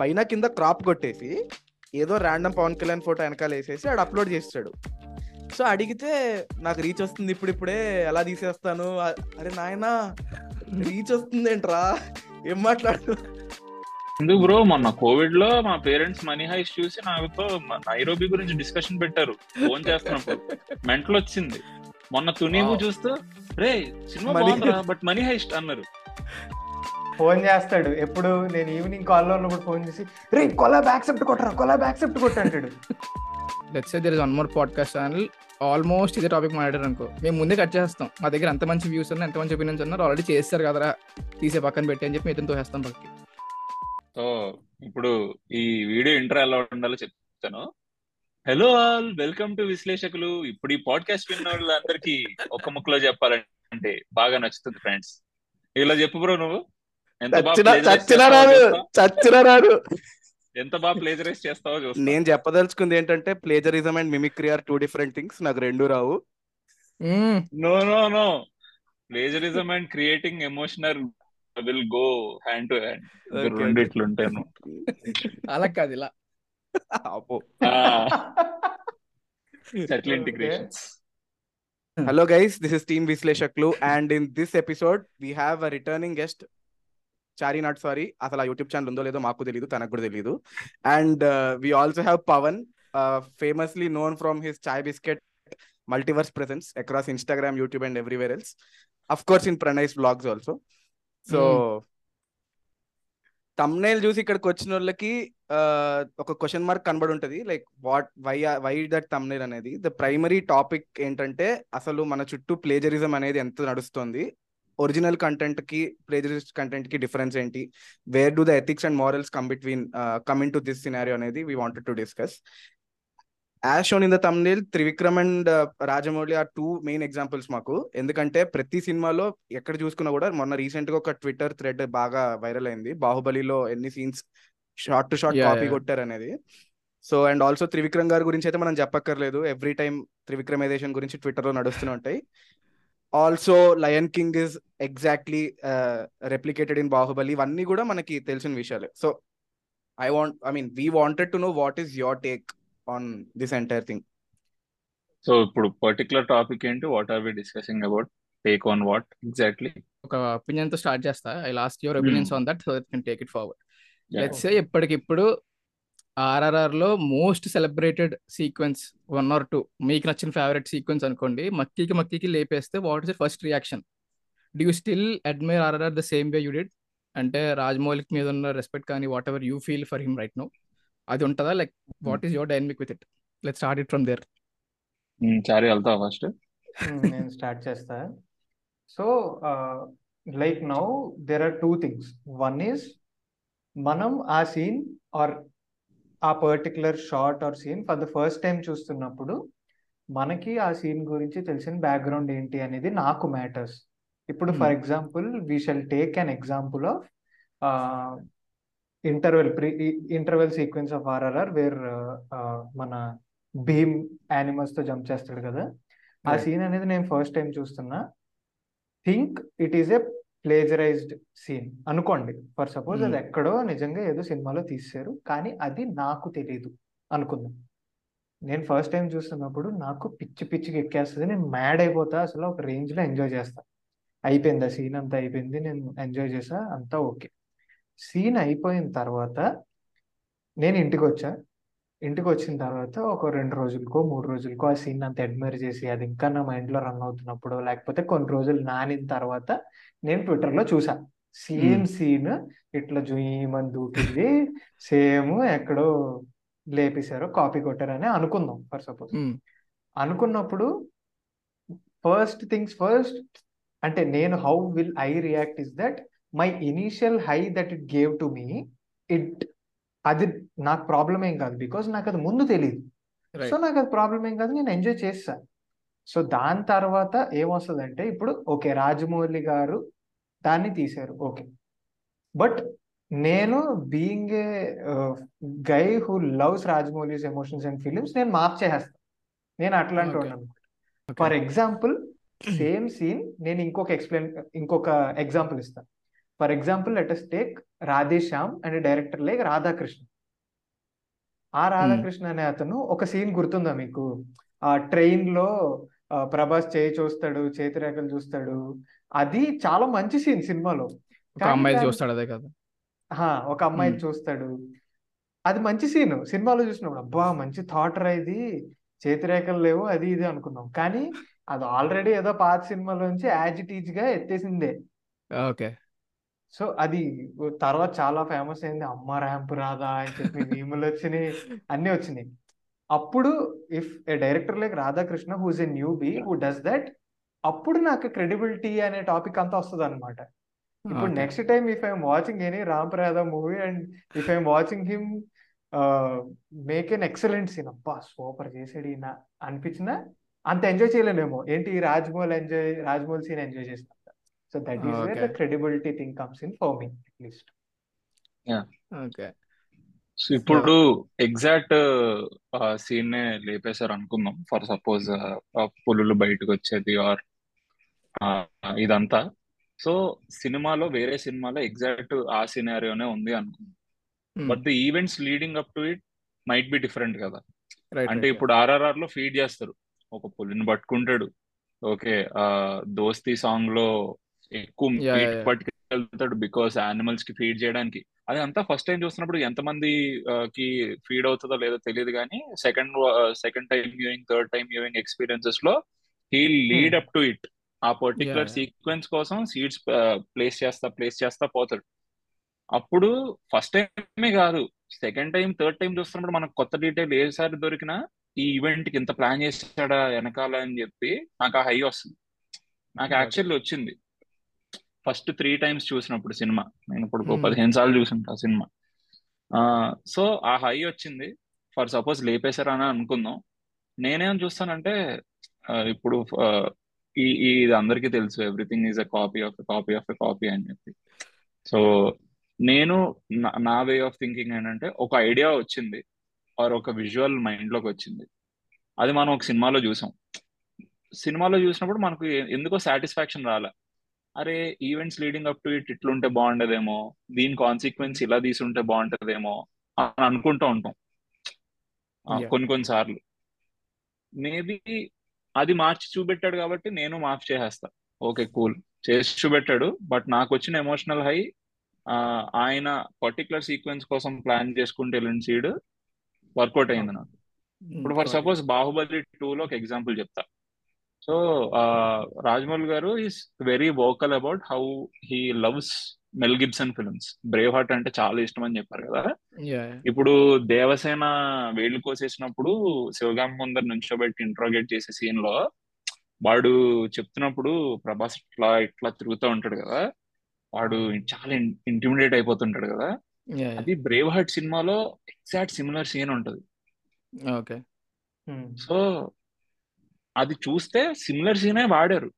పైన కింద క్రాప్ కొట్టేసి ఏదో ర్యాండమ్ పవన్ కళ్యాణ్ ఫోటో వెనకాల వేసేసి ఆడు అప్లోడ్ చేస్తాడు. సో అడిగితే నాకు రీచ్ వస్తుంది ఇప్పుడు ఇప్పుడే ఎలా తీసేస్తాను? అరే నాయనా రీచ్ వస్తుంది ఏంట్రా ఏం మాట్లాడు ఎందుకు బ్రో మొన్న కోవిడ్లో మా పేరెంట్స్ మనీ హైస్ చూసి నాతో నైరోబి గురించి డిస్కషన్ పెట్టారు. ఫోన్ చేస్తున్నప్పుడు. మెంటల్ వచ్చింది. మొన్న Wow. చూస్తూ రే సినిమా బాగుందిరా బట్ మనీ హైస్ట్ అన్నారు. ఫోన్ చేస్తాడు. ఎప్పుడు నేను ఈవినింగ్ కాల్లో ఉన్నప్పుడు ఫోన్ చేసి రే కొలాబ్ యాక్సెప్ట్ కొట్టరా కొలాబ్ యాక్సెప్ట్ కొట్టు అంటాడు. Let's say there is one more podcast channel almost ఇదే టాపిక్ మాట్లాడారు అనుకో. మేము ముందే కట్ చేస్తాం మా దగ్గర ఎంత మంచి వ్యూస్ ఉన్నా ఎంత మంచి ఒపీనియన్స్ ఉన్నారు ఆల్రెడీ చేస్తారు కదరా. తీసే పక్కన పెట్టి అని చెప్పి ఇతను తోసేస్తాం పక్కకి సో ఇప్పుడు ఈ వీడియో ఇంటర్ ఎలా ఉండాలో చెప్తాను. Hello all welcome to Vishleshakulu ఇప్పుడు ఈ పాడ్కాస్ట్ విన్న వాళ్ళందరికీ ఒక ముక్కలో చెప్పాలంటే బాగా నచ్చుతుంది ఫ్రెండ్స్ ఇలా చెప్పు బ్రో నువ్వు. ఎంత బాగా చేస్తావో ప్లేజరైజ్ నేను చెప్పదలుచుకుంది ఏంటంటే plagiarism and mimicry are two different things నాకు రెండు రావు. No no no plagiarism and creating emotional will go hand to hand రెండు. ఇట్లుంటాను అలా కాదు ఇలా. Hello guys, this is Team Visleshaklu and in this episode we have a returning guest Chari not sorry. అసలు ఆ YouTube channel ఉందో లేదో మాకు తెలియదు తనకు కూడా తెలియదు and we also have Pavan famously known from his chai biscuit multiverse presence across Instagram YouTube and everywhere else of course in ప్రణైస్ blogs also so thumbnail చూసి ఇక్కడికి వచ్చిన వాళ్ళకి uh, ఒక క్వశ్చన్ మార్క్ కనబడి ఉంటది. Like what why why that thumbnail అనేది? The primary topic ఏంటంటే అసలు మన చుట్టూ ప్లేజరిజం అనేది ఎంత నడుస్తుంది? ఒరిజినల్ కంటెంట్కి ప్లేజరిస్ట్ కంటెంట్కి డిఫరెన్స్ ఏంటి? Where do the ethics and morals come between coming to this scenario అనేది we wanted to discuss. As shown in the thumbnail Trivikram and Rajamouli are two main examples మాకు. ఎందుకంటే ప్రతి సినిమాలో ఎక్కడ చూసుకున్నా కూడా మొన్న రీసెంట్గా ఒక ట్విట్టర్ థ్రెడ్ బాగా వైరల్ అయింది. బాహుబలిలో ఎన్ని scenes shot to shot copy. కొట్టారు అనేది. సో అండ్ ఆల్సో త్రివిక్రమ్ గారి గురించి అయితే మనం చెప్పక్కర్లేదు. ఎవ్రీ టైం త్రివిక్రమైజేషన్ గురించి ట్విట్టర్లో నడుస్తూనే ఉంటాయి. Also Lion King is exactly replicated in Baahubali ఇవన్నీ కూడా మనకి తెలిసిన విషయాలే. So I want I mean we wanted to know what is your take on this entire thing so ఇప్పుడు పర్టికులర్ టాపిక్ ఏంటి? What are we discussing about take on what exactly ఒక ఒపీనియన్తో start చేస్తా. I lost your opinions on that so that can take it forward let's say ఇప్పటికిప్పుడు ఆర్ఆర్ఆర్లో most celebrated sequence one or two. మీకు నచ్చిన favourite sequence అనుకోండి. మక్కీకి మక్కీకి లేపేస్తే what is first reaction? Do you still admire RRR the same way you did అంటే రాజమౌళికి మీద ఉన్న రెస్పెక్ట్ కానీ whatever you feel for him right no అది ఉంటుందా? Like what is your dynamic with it let start it from there first? నేను start చేస్తా. So like now there are two things one is మనం ఆ scene or ఆ particular shot or scene for the first time చూస్తున్నప్పుడు మనకి ఆ scene గురించి తెలిసిన బ్యాక్గ్రౌండ్ ఏంటి అనేది నాకు మ్యాటర్స్ ఇప్పుడు for example we shall take an example of interval pre interval sequence of RRR where మన భీమ్ యానిమల్స్తో జంప్ చేస్తాడు కదా. ఆ. సీన్ అనేది నేను ఫస్ట్ టైం చూస్తున్నా. Think it is a plagiarised scene అనుకోండి ఫర్ సపోజ్ అది Hmm. ఎక్కడో నిజంగా ఏదో సినిమాలో తీశారు కానీ అది నాకు తెలియదు అనుకుందాం. నేను ఫస్ట్ టైం చూస్తున్నప్పుడు నాకు పిచ్చి పిచ్చికి ఎక్కేస్తుంది నేను మ్యాడ్ అయిపోతా అసలు ఒక రేంజ్లో ఎంజాయ్ చేస్తా. అయిపోయింది ఆ సీన్ అంతా అయిపోయింది నేను ఎంజాయ్ చేసా అంతా ఓకే సీన్ అయిపోయిన తర్వాత నేను ఇంటికి వచ్చా ఇంటికి వచ్చిన తర్వాత ఒక రెండు రోజులకో మూడు రోజులకో ఆ సీన్ అంత అడ్మైర్ చేసి అది ఇంకా నా మైండ్లో రన్ అవుతున్నప్పుడు లేకపోతే కొన్ని రోజులు నానిన తర్వాత నేను ట్విట్టర్లో చూసా. సేమ్ సీన్ ఇట్లా జుయ్యమని దూకింది. సేమ్ ఎక్కడో లేపేశారో కాపీ కొట్టారని అనుకుందాం ఫర్ సపోజ్ అనుకున్నప్పుడు ఫస్ట్ థింగ్స్ ఫస్ట్ అంటే నేను how will I react is that my initial high that it gave to me it అది నాకు ప్రాబ్లం ఏం కాదు బికాస్ నాకు అది ముందు తెలియదు సో నాకు అది ప్రాబ్లం ఏం కాదు నేను ఎంజాయ్ చేస్తా. సో దాని తర్వాత ఏమొస్తుందంటే ఇప్పుడు ఓకే రాజమౌళి గారు దాన్ని తీశారు ఓకే బట్ నేను being a guy who loves Rajamouli's emotions and feelings నేను మాఫ్ చేసేస్తాను నేను అట్లాంటి. వాడిని ఫర్ ఎగ్జాంపుల్ సేమ్ సీన్ నేను ఇంకొక ఎక్స్ప్లెయిన్ ఇంకొక ఎగ్జాంపుల్ ఇస్తాను for example let us take Radhe Shyam and director like Radhakrishna ఆ రాధాకృష్ణ అనే అతను ఒక సీన్ గుర్తుందా మీకు? ఆ ట్రైన్లో ప్రభాస్ చేయి చూస్తాడు చేతి రేఖలు చూస్తాడు. అది చాలా మంచి సీన్ సినిమాలో. అమ్మాయి చూస్తాడు అదే కదా. ఒక అమ్మాయి. చూస్తాడు. అది మంచి సీన్ సినిమాలో చూసినప్పుడు. అబ్బా మంచి థాట్ రా ఇది. చేతి రేఖలు లేవు అది ఇది అనుకున్నాం. కానీ అది ఆల్రెడీ ఏదో పాత సినిమాలోంచి యాజ్ ఇట్ ఈజ్గా ఎత్తేసిందే. ఓకే. సో అది తర్వాత చాలా ఫేమస్ అయింది. అమ్మ ర్యాంప్ రాదా అని చెప్పి మీములు వచ్చినాయి. అన్నీ వచ్చినాయి. అప్పుడు if a director like Radhakrishna who's a newbie who does that అప్పుడు నాకు క్రెడిబిలిటీ అనే టాపిక్ అంతా వస్తుంది అనమాట ఇప్పుడు next time if I'm watching any Ram Radha movie and if I'm watching him make an excellent scene అబ్బా super చేసాడు ఈయన అనిపించిన అంత ఎంజాయ్ చేయలేనేమో. ఏంటి Rajamouli enjoy Rajamouli scene enjoy చేసినంత so that is where the okay credibility thing comes in for me at least okay so ఇప్పుడు exact scene నే లేపేశారు అనుకుందాం. ఫర్ సపోజ్ పులులు బయటకు వచ్చేది ఆర్ ఇదంతా. సో సినిమాలో వేరే సినిమాలో ఎగ్జాక్ట్ ఆ సినారియోనే ఉంది అనుకుందాం. But the events leading up to it might be different కదా. అంటే ఇప్పుడు ఆర్ఆర్ఆర్లో ఫీడ్ చేస్తారు. ఒక పులిని పట్టుకుంటాడు. ఓకే దోస్తి సాంగ్లో ఎక్కువ మీట్ పట్టుకెళ్తాడు బికాస్ యానిమల్స్కి ఫీడ్ చేయడానికి. అది అంతా ఫస్ట్ టైం చూస్తున్నప్పుడు ఎంతమంది ఆ, కి ఫీడ్ అవుతుందో లేదో తెలియదు కానీ second second time viewing third time viewing ఎక్స్పీరియన్సెస్లో he lead up to it ఆ పర్టికులర్ సీక్వెన్స్ కోసం సీడ్స్ ప్లేస్ చేస్తా ప్లేస్ చేస్తా పోతాడు. అప్పుడు ఫస్ట్ టైమే కాదు సెకండ్ టైం థర్డ్ టైం చూస్తున్నప్పుడు మనకు కొత్త డీటెయిల్ ఏసారి దొరికినా ఈ ఈవెంట్కి ఇంత ప్లాన్ చేశాడా వెనకాల అని చెప్పి నాకు ఆ హై వస్తుంది. నాకు యాక్చువల్లీ వచ్చింది. ఫస్ట్ త్రీ టైమ్స్ చూసినప్పుడు సినిమా. నేను ఇప్పుడు. పదిహేను సార్లు చూసుంటా ఆ సినిమా. సో ఆ హై వచ్చింది. ఫర్ సపోజ్ లేపేశారని అనుకుందాం. నేనేం చూస్తానంటే ఇప్పుడు ఈ ఇది అందరికీ తెలుసు. Everything is a copy of copy of a copy అని చెప్పి. సో నేను నా వే ఆఫ్ థింకింగ్ ఏంటంటే ఒక ఐడియా వచ్చింది. ఆర్ ఒక విజువల్ మైండ్లోకి వచ్చింది. అది మనం ఒక సినిమాలో చూసాం. సినిమాలో చూసినప్పుడు మనకు ఎందుకో సాటిస్ఫాక్షన్ రాలే. అరే events leading up to it ఇట్లుంటే బాగుండేదేమో దీని కాన్సిక్వెన్స్ ఇలా తీసుంటే బాగుంటదేమో అని అనుకుంటూ ఉంటాం. కొన్ని కొన్ని సార్లు. మేబీ అది మార్చి చూపెట్టాడు కాబట్టి నేను మార్చి చేసేస్తా. Okay cool. చేసి చూపెట్టాడు బట్ నాకు వచ్చిన ఎమోషనల్ హై ఆయన పర్టికులర్ సీక్వెన్స్ కోసం ప్లాన్ చేసుకుంటూ వెళ్ళిన సీడ్ వర్కౌట్ అయింది నాకు. ఇప్పుడు ఫర్ సపోజ్ బాహుబలి టూ లో ఒక ఎగ్జాంపుల్ చెప్తా. So Rajamouli garu is very vocal about how he loves Mel Gibson films. Braveheart అంటే చాలా ఇష్టం అని చెప్పారు కదా. యా ఇప్పుడు దేవసేన వేళ్ళు కోసేసినప్పుడు శివగామి ముందర నుంచోబెట్టి ఇంట్రోగేట్ చేసే సీన్లో వాడు చెప్తున్నప్పుడు ప్రభాస్ ఇట్లా ఇట్లా తిరుగుతూ ఉంటాడు కదా. వాడు చాలా ఇంటిమిడేట్ అయిపోతుంటాడు కదా. యా అది బ్రేవ్ హార్ట్ సినిమాలో ఎగ్జాక్ట్ సిమిలర్ సీన్ ఉంటది. ఓకే. సో అది చూస్తే సిమిలర్ సీనే వాడారు.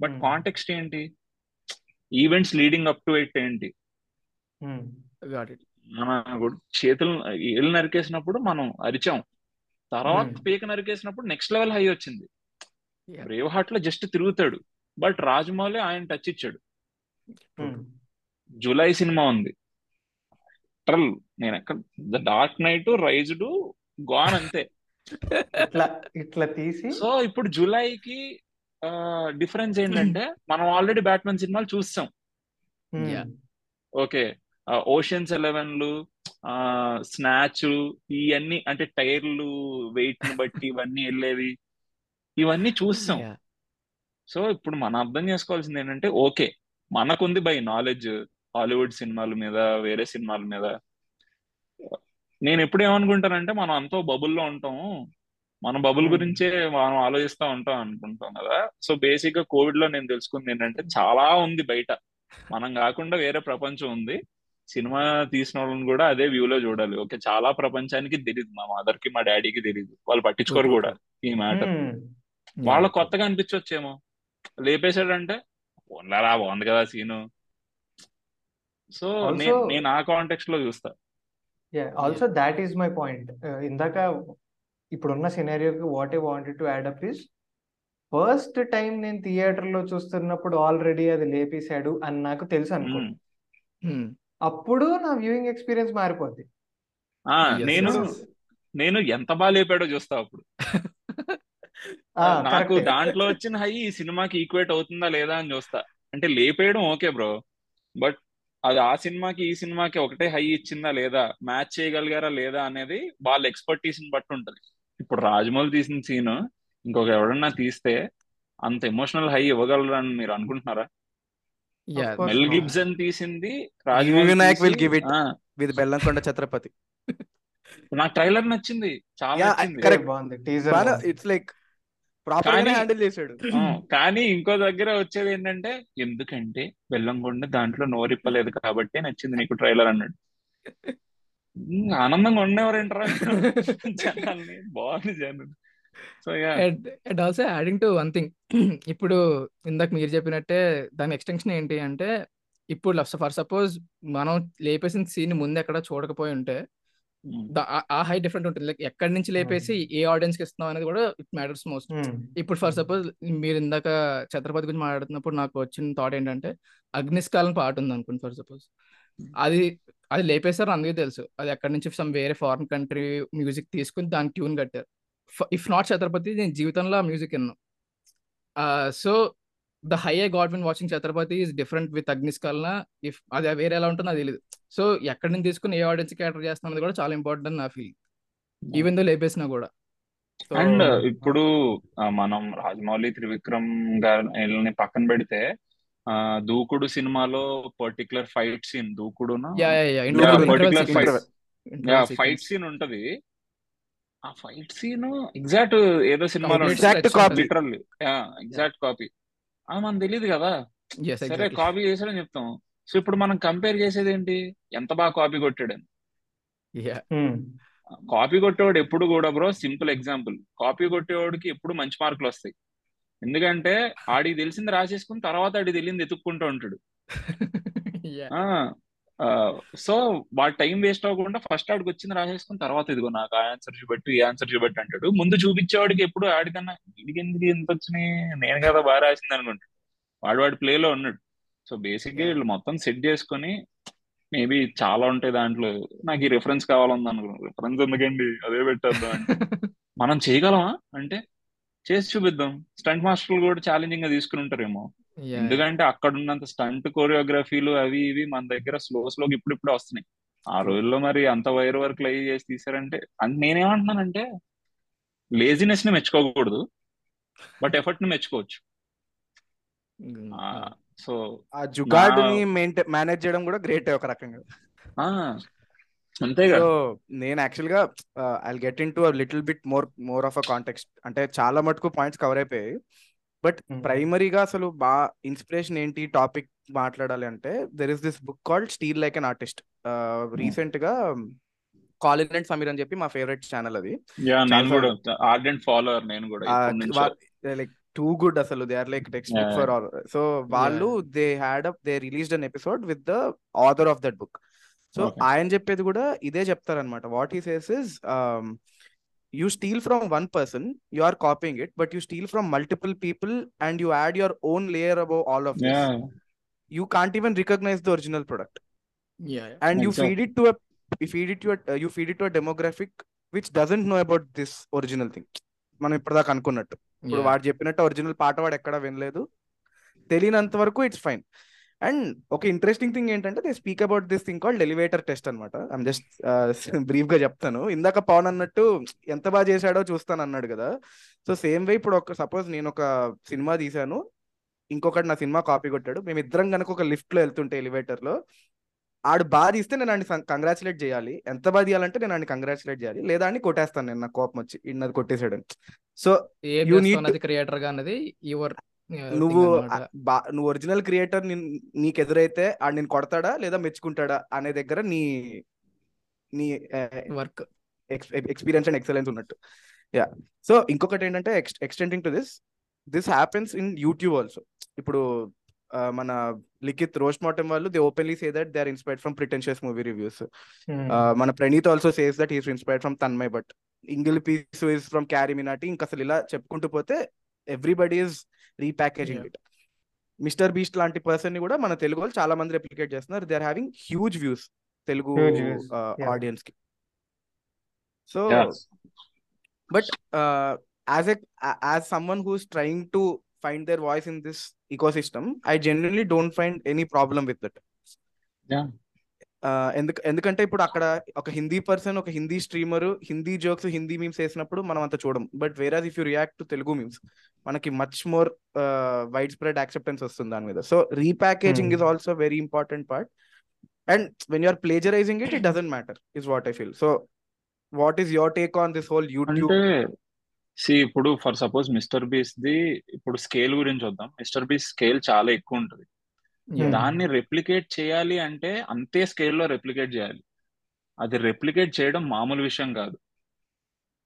బట్ కాంటెక్స్ట్ ఏంటి? Events leading up to it ఏంటి? ఇట్ మన చేతులు ఏళ్ళు నరికేసినప్పుడు మనం అరిచాం. తర్వాత Hmm. పీక నరికేసినప్పుడు నెక్స్ట్ లెవెల్ హై వచ్చింది. యా బ్రేవ్ హార్ట్లో జస్ట్ తిరుగుతాడు. బట్ రాజమౌళి ఆయన టచ్ ఇచ్చాడు. జూలై సినిమా ఉంది. ట్రల్ నేను ఎక్కడ the Dark Knight raised gone అంతే. ఇట్లా ఇట్లా తీసి సో ఇప్పుడు జూలైకి డిఫరెన్స్ ఏంటంటే మనం ఆల్రెడీ బ్యాట్మెన్ సినిమాలు చూస్తాం. Yeah okay. ఓషన్స్ ఎలెవెన్లు స్నాచ్ ఇవన్నీ అంటే టైర్లు వెయిట్ని బట్టి ఇవన్నీ వెళ్ళేవి. ఇవన్నీ చూస్తాం. సో ఇప్పుడు మనం అర్థం చేసుకోవాల్సింది ఏంటంటే ఓకే మనకుంది బై నాలెడ్జ్ హాలీవుడ్ సినిమాల మీద వేరే సినిమాల మీద. నేను ఎప్పుడు ఏమనుకుంటానంటే మనం అంతో బబుల్లో ఉంటాము మన బబుల్. గురించే మనం ఆలోచిస్తూ ఉంటాం అనుకుంటాం కదా. సో బేసిక్గా కోవిడ్లో నేను తెలుసుకుంది ఏంటంటే చాలా ఉంది బయట. మనం కాకుండా వేరే ప్రపంచం ఉంది. సినిమా తీసిన వాళ్ళని కూడా అదే వ్యూ లో చూడాలి. ఓకే చాలా ప్రపంచానికి తెలియదు మా మదర్కి మా డాడీకి తెలియదు వాళ్ళు పట్టించుకోరు కూడా ఈ మ్యాటర్. వాళ్ళ కొత్తగా అనిపించవచ్చేమో లేపేశాడంటే ఉండరా బాగుంది కదా సీను. సో నేను ఆ కాంటెక్స్ట్లో చూస్తా. Yeah also that is my point ఇందాక ఇప్పుడున్న సినారియోకి what I wanted to add up is first time నేను థియేటర్లో చూస్తున్నప్పుడు ఆల్రెడీ అది లేపేశాడు అని నాకు తెలుసు అనుకో. ఉమ్. Hmm. అప్పుడు నా వ్యూయింగ్ ఎక్స్పీరియన్స్ మారిపోద్ది. నేను. నేను ఎంత బాగా లేపాడో చూస్తా అప్పుడు. ఆ నాకు దాంట్లో వచ్చిన హై ఈ సినిమాకి ఈక్వేట్ అవుతుందా లేదా అని చూస్తా. అంటే లేపేయడం ఓకే బ్రో బట్ అది ఆ సినిమాకి ఈ సినిమాకి ఒకటే హై ఇచ్చిందా లేదా? మ్యాచ్ చేయగలిగారా లేదా అనేది వాళ్ళ ఎక్స్పర్టీస్ని బట్టి ఉంటది. ఇప్పుడు రాజమౌళి తీసిన సీన్ ఇంకొక ఎవడన్నా తీస్తే అంత ఎమోషనల్ హై ఇవ్వగలరని మీరు అనుకుంటున్నారా? మెల్. గిబ్సన్ తీసింది రాజమౌళి వినాయక్ విల్ తీసి గివ్ ఇట్ ఆ, విత్ బెల్లంకొండ ఛత్రపతి నాకు ట్రైలర్ నచ్చింది చాలా. బాగుంది. Teaser it's like proper handle చేశాడు. కానీ ఇంకో దగ్గర వచ్చేది ఏంటంటే ఎందుకంటే బెల్లంకొండ దాంట్లో నోరిప్పలేదు కాబట్టి నచ్చింది నీకు ట్రైలర్ అన్నాడు. ఆనందంగా ఉండేవారేంట్రా? జనాల్ని బాగుంది జనం. And also adding to one thing ఇప్పుడు ఇందాక మీరు చెప్పినట్టే దాని ఎక్స్టెన్షన్ ఏంటి అంటే ఇప్పుడు ఫర్ సపోజ్ మనం లేపేసిన సీన్ ముందు ఎక్కడ చూడకపోయి ఉంటే ఆ- ఆ హై డిఫరెంట్ ఉంటుంది. లైక్ ఎక్కడి నుంచి లేపేసి ఏ ఆడియన్స్కి ఇస్తున్నాం అనేది కూడా ఇట్ మ్యాటర్స్ మోస్ట్ ఇప్పుడు ఫర్ సపోజ్ మీరు ఇందాక ఛత్రపతి గురించి మాట్లాడుతున్నప్పుడు నాకు వచ్చిన థాట్ ఏంటంటే అగ్నిస్కాలం పాట ఉంది అనుకోండి ఫర్ సపోజ్ అది అది లేపేశారు అందుకే తెలుసు. అది ఎక్కడి నుంచి సమ్ వేరే ఫారిన్ కంట్రీ మ్యూజిక్ తీసుకుని దానికి ట్యూన్ కట్టారు. ఇఫ్ నాట్ ఛత్రపతి నేను జీవితంలో మ్యూజిక్ విన్నాను so the high I got when watching Chhatrapati is different with Agniskhalana if అది వేరే ఎలా ఉంటుందో నాకు తెలియదు సో ఎక్కడి నుంచి తీసుకుని ఏ ఆడియన్స్ క్యాటర్ చేస్తాం అనేది కూడా చాలా ఇంపార్టెంట్ అని నా ఫీల్ ఈవెన్ దో లేపేసినా కూడా. అండ్ ఇప్పుడు ఆ, మనం రాజమౌళి త్రివిక్రమ్ గారిని పక్కన పెడితే ఆ దూకుడు సినిమాలో particular fight scene interval fight scene ఉంటది. ఆ ఫైట్ సీన్ ఎగ్జాక్ట్ ఏదో సినిమాలో ఎగ్జాక్ట్ కాపీ అది మనకు తెలియదు కదా. సరే కాపీ చేసాడని చెప్తాం. సో ఇప్పుడు మనం కంపేర్ చేసేది ఏంటి ఎంత బాగా కాపీ కొట్టాడని. కాపీ కొట్టేవాడు ఎప్పుడు కూడా బ్రో సింపుల్ ఎగ్జాంపుల్ కాపీ కొట్టేవాడికి ఎప్పుడు మంచి మార్కులు వస్తాయి. ఎందుకంటే ఆడికి తెలిసింది రాసేసుకుని తర్వాత ఆడికి తెలియంది ఎత్తుక్కుంటూ ఉంటాడు. సో వాడు టైం వేస్ట్ అవ్వకుండా ఫస్ట్ ఆడికి వచ్చింది రాసేసుకుని తర్వాత ఇదిగో నాకు ఆ ఆన్సర్ చూపెట్టు ఈ ఆన్సర్ చూపెట్టు అంటాడు. ముందు చూపించేవాడికి ఎప్పుడు ఆడికన్నా వీడికి ఎందుకు ఎంత వచ్చినాయి? నేను కదా బాగా రాసింది అనుకుంటాడు. వాడు వాడి ప్లేలో ఉన్నాడు. సో బేసిక్గా వీళ్ళు మొత్తం సెట్ చేసుకొని మేబీ చాలా ఉంటాయి దాంట్లో. నాకు ఈ రిఫరెన్స్ కావాలని అనుకున్నాను రిఫరెన్స్ ఎందుకండి? అదే పెట్టేద్దాం? అంటే మనం చేయగలమా? అంటే చేసి చూపిద్దాం. స్టంట్ మాస్టర్లు కూడా ఛాలెంజింగ్గా తీసుకుని ఉంటారేమో. ఎందుకంటే అక్కడ ఉన్నంత స్టంట్ కోరియోగ్రఫీలు అవి ఇవి మన దగ్గర స్లో స్లోకి ఇప్పుడిప్పుడే వస్తున్నాయి. ఆ రోజుల్లో మరి అంత వైర్ వర్క్ అయ్యి చేసి తీసారంటే నేనేమంటున్నానంటే లేజినెస్ని మెచ్చుకోకూడదు బట్ ఎఫర్ట్ని మెచ్చుకోవచ్చు. సో ఆ మెయింటైన్ మేనేజ్ చేయడం కూడా గ్రేట్ ఒక రకంగా. అంతేగా సో నేను యాక్చువల్గా I get into little bit more more of a context అంటే చాలా మటుకు పాయింట్స్ కవర్ అయిపోయాయి. బట్. ప్రైమరీగా అసలు బాగా ఇన్స్పిరేషన్ ఏంటి టాపిక్ మాట్లాడాలి అంటే there is this book called steal like an artist రీసెంట్గా కాలిన్ అండ్ సమీర్ అని చెప్పి మా ఫేవరెట్ ఛానల్ అది. ఫాలోవర్ నేను కూడా లైక్ టూ గుడ్ అసలు. They are like text book. For all so వాళ్ళు they had up they released an episode with the author of that book so. ఆయన చెప్పేది కూడా ఇదే చెప్తారనమాట వాట్ ఈ you steal from one person you are copying it but you steal from multiple people and you add your own layer above all of yeah you can't even recognize the original product yeah and you Exactly. feed it to a you feed it to a uh, you feed it to a demographic which doesn't know about this original thing. మనం ఇప్పటిదాకా అనుకున్నట్టు. ఇప్పుడు వాడు చెప్పినట్టు original పాట వాడు ఎక్కడ వినలేదు. తెలియనంత వరకు ఇట్స్ ఫైన్ అండ్ ఒక ఇంట్రెస్టింగ్ థింగ్ ఏంటంటే they speak about this thing called elevator test అనమాట ఐమ్ జస్ట్ బ్రీఫ్గా చెప్తాను. ఇందాక పవన్ అన్నట్టు ఎంత బాగా చేశాడో చూస్తాను అన్నాడు కదా. సో సేమ్ వే ఇప్పుడు ఒక సపోజ్ నేను ఒక సినిమా తీశాను. ఇంకొకటి నా సినిమా కాపీ కొట్టాడు. మేము ఇద్దరం కనుక ఒక లిఫ్ట్లో వెళ్తుంటే ఎలివేటర్లో ఆడు బాగా తీస్తే నేను ఆయన కంగ్రాచులేట్ చేయాలి. ఎంత బాగా తీయాలంటే నేను ఆయన కంగ్రాచులేట్ చేయాలి. లేదా అని కొట్టేస్తాను నేను నా కోపం వచ్చి ఇన్నది కొట్టేసాడు సో క్రియేటర్గా అన్నది యువర్ నువ్వు ఆ- బా- నువ్వు ఒరిజినల్ క్రియేటర్ నీకు ఎదురైతే ఆడు నేను కొడతాడా లేదా మెచ్చుకుంటాడా అనే దగ్గర నీ నీ వర్క్. ఎక్స్పీరియన్స్ అండ్ ఎక్సలెన్స్ ఉన్నట్టు. యా. సో ఇంకొకటి ఏంటంటే extending to this this happens in YouTube also. ఇప్పుడు ఆ, మన లిఖిత్ రోస్ట్ మాటం వాళ్ళు they openly say that they are inspired from pretentious movie reviews. మన Praneeth also says that is inspired from Tanmay Bhat ఇంగిల్ పీస్ is from carry Minati ఇంకా అసలు ఇలా చెప్పుకుంటూ పోతే everybody is repackaging. It Mr Beast లాంటి పర్సన్ని కూడా మన తెలుగు వాళ్ళు చాలా మంది రెప్లికేట్ చేస్తున్నారు they are having huge views Telugu Huge views. Yeah. ఆడియన్స్కి so. But as a as someone who's trying to find their voice in this ecosystem I genuinely don't find any problem with that Yeah. ఎందుకు ఎందుకంటే ఇప్పుడు అక్కడ ఒక Hindi person ఒక Hindi streamer Hindi jokes Hindi memes వేసినప్పుడు మనం అంత చూడం. But whereas if you react to Telugu memes మనకి much more wide spread acceptance వస్తుంది దాని మీద. So repackaging. Is also very important part and when you're plagiarizing it it doesn't matter is what I feel so what is your take on this whole YouTube C ఇప్పుడు for suppose Mr Beast the ఇప్పుడు scale గురించి వద్దాం Mister Beast scale చాలా ఎక్కువ ఉంటుంది. దాన్ని replicate చేయాలి అంటే అంతే స్కేల్లో రెప్లికేట్ చేయాలి అది రెప్లికేట్ చేయడం మామూలు విషయం కాదు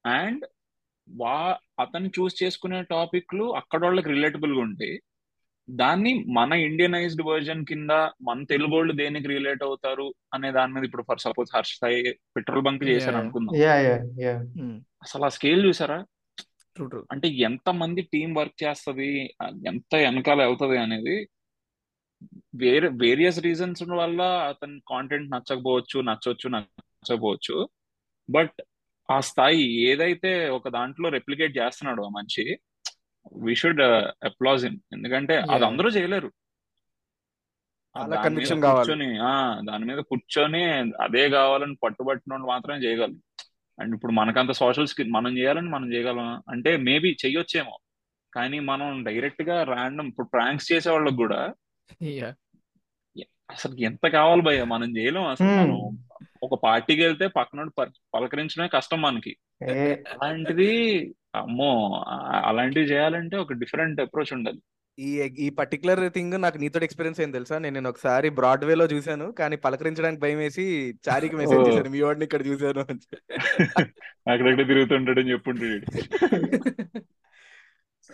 అండ్ వా అతను చూస్ చేసుకునే టాపిక్లు అక్కడ వాళ్ళకి రిలేటబుల్గా ఉంటాయి దాన్ని మన ఇండియనైజ్డ్ వర్జన్ కింద మన తెలుగు వాళ్ళు దేనికి రిలేట్ అవుతారు అనే దాని మీద ఇప్పుడు for suppose Harsh Sai petrol bunk చేశారు. అనుకుందాం. అసలు ఆ స్కేల్ చూసారా. అంటే ఎంత మంది టీం వర్క్ చేస్తది ఎంత వెనకాల అవుతుంది అనేది వేరే వేరియస్ రీజన్స్ వల్ల అతని కాంటెంట్ నచ్చకపోవచ్చు నచ్చవచ్చు నచ్చకపోవచ్చు బట్ ఆ స్థాయి ఏదైతే ఒక దాంట్లో రెప్లికేట్ చేస్తున్నాడో ఆ మనిషి వి షుడ్ అప్లాజ్ హిమ్ ఎందుకంటే అది. అందరూ చేయలేరు. కూర్చొని ఆ దాని మీద కూర్చొని అదే కావాలని పట్టుబట్టిన మాత్రమే చేయగలరు అండ్ ఇప్పుడు మనకంత సోషల్ స్కిల్ మనం చేయాలని మనం చేయగలం అంటే మేబీ చెయ్యొచ్చేమో కానీ మనం డైరెక్ట్గా ర్యాండమ్ ఇప్పుడు ప్రాంక్స్ చేసే వాళ్ళకి కూడా. అసలు ఎంత కావాలి భయ్య? మనం చేయలేం అసలు. మనం ఒక పార్టీకి వెళ్తే పక్కన పలకరించడమే కష్టం మనకి. ఏ. అలాంటిది అమ్మో అలాంటివి చేయాలంటే ఒక డిఫరెంట్ అప్రోచ్ ఉండాలి. ఈ ఈ పర్టికులర్ థింగ్ నాకు నీతో ఎక్స్పీరియన్స్ అయింది తెలుసా? నేను నేను ఒకసారి బ్రాడ్వే లో చూశాను కానీ పలకరించడానికి భయం వేసి చారికి మెసేజ్. చేశాను మీ వాడిని ఇక్కడ చూశాను అని. చెప్పి. అక్కడక్కడ తిరుగుతుంటాడని చెప్పుంటాడు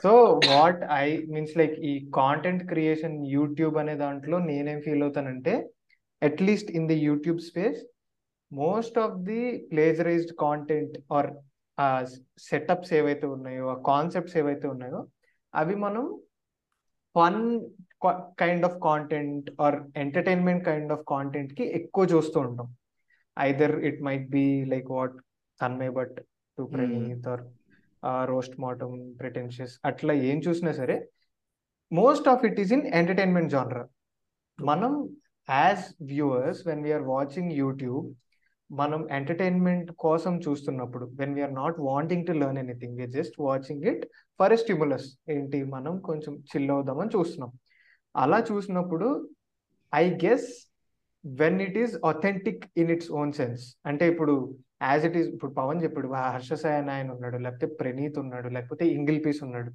so what I means like ఈ కాంటెంట్ క్రియేషన్ యూట్యూబ్ అనే దాంట్లో నేనేం feel అవుతానంటే at least in the YouTube space most of the plagiarized content or setups ఏవైతే ఉన్నాయో ఆ కాన్సెప్ట్స్ ఏవైతే ఉన్నాయో అవి మనం fun kind of content or entertainment kind of కాంటెంట్కి ఎక్కువ చూస్తూ ఉంటాం. Either it might be like what Tanmay Bhat to Praneeth or roast mortem pretentious అట్లా ఏం చూసినా సరే most of it is in entertainment genre మనం as viewers when we're watching YouTube మనం entertainment కోసం చూస్తున్నప్పుడు when we're not wanting to learn anything we're just watching it for a stimulus ఏంటి? మనం కొంచెం చిల్ అవుదామని చూస్తున్నాం. అలా చూసినప్పుడు I guess when it is authentic in its own sense అంటే ఇప్పుడు యాజ్ ఇట్ ఈస్ ఇప్పుడు పవన్ చెప్పాడు "ఆ హర్ష సాయి అని ఆయన ఉన్నాడు లేకపోతే ప్రణీత్ ఉన్నాడు లేకపోతే ఇంగిల్ పీస్ ఉన్నాడు.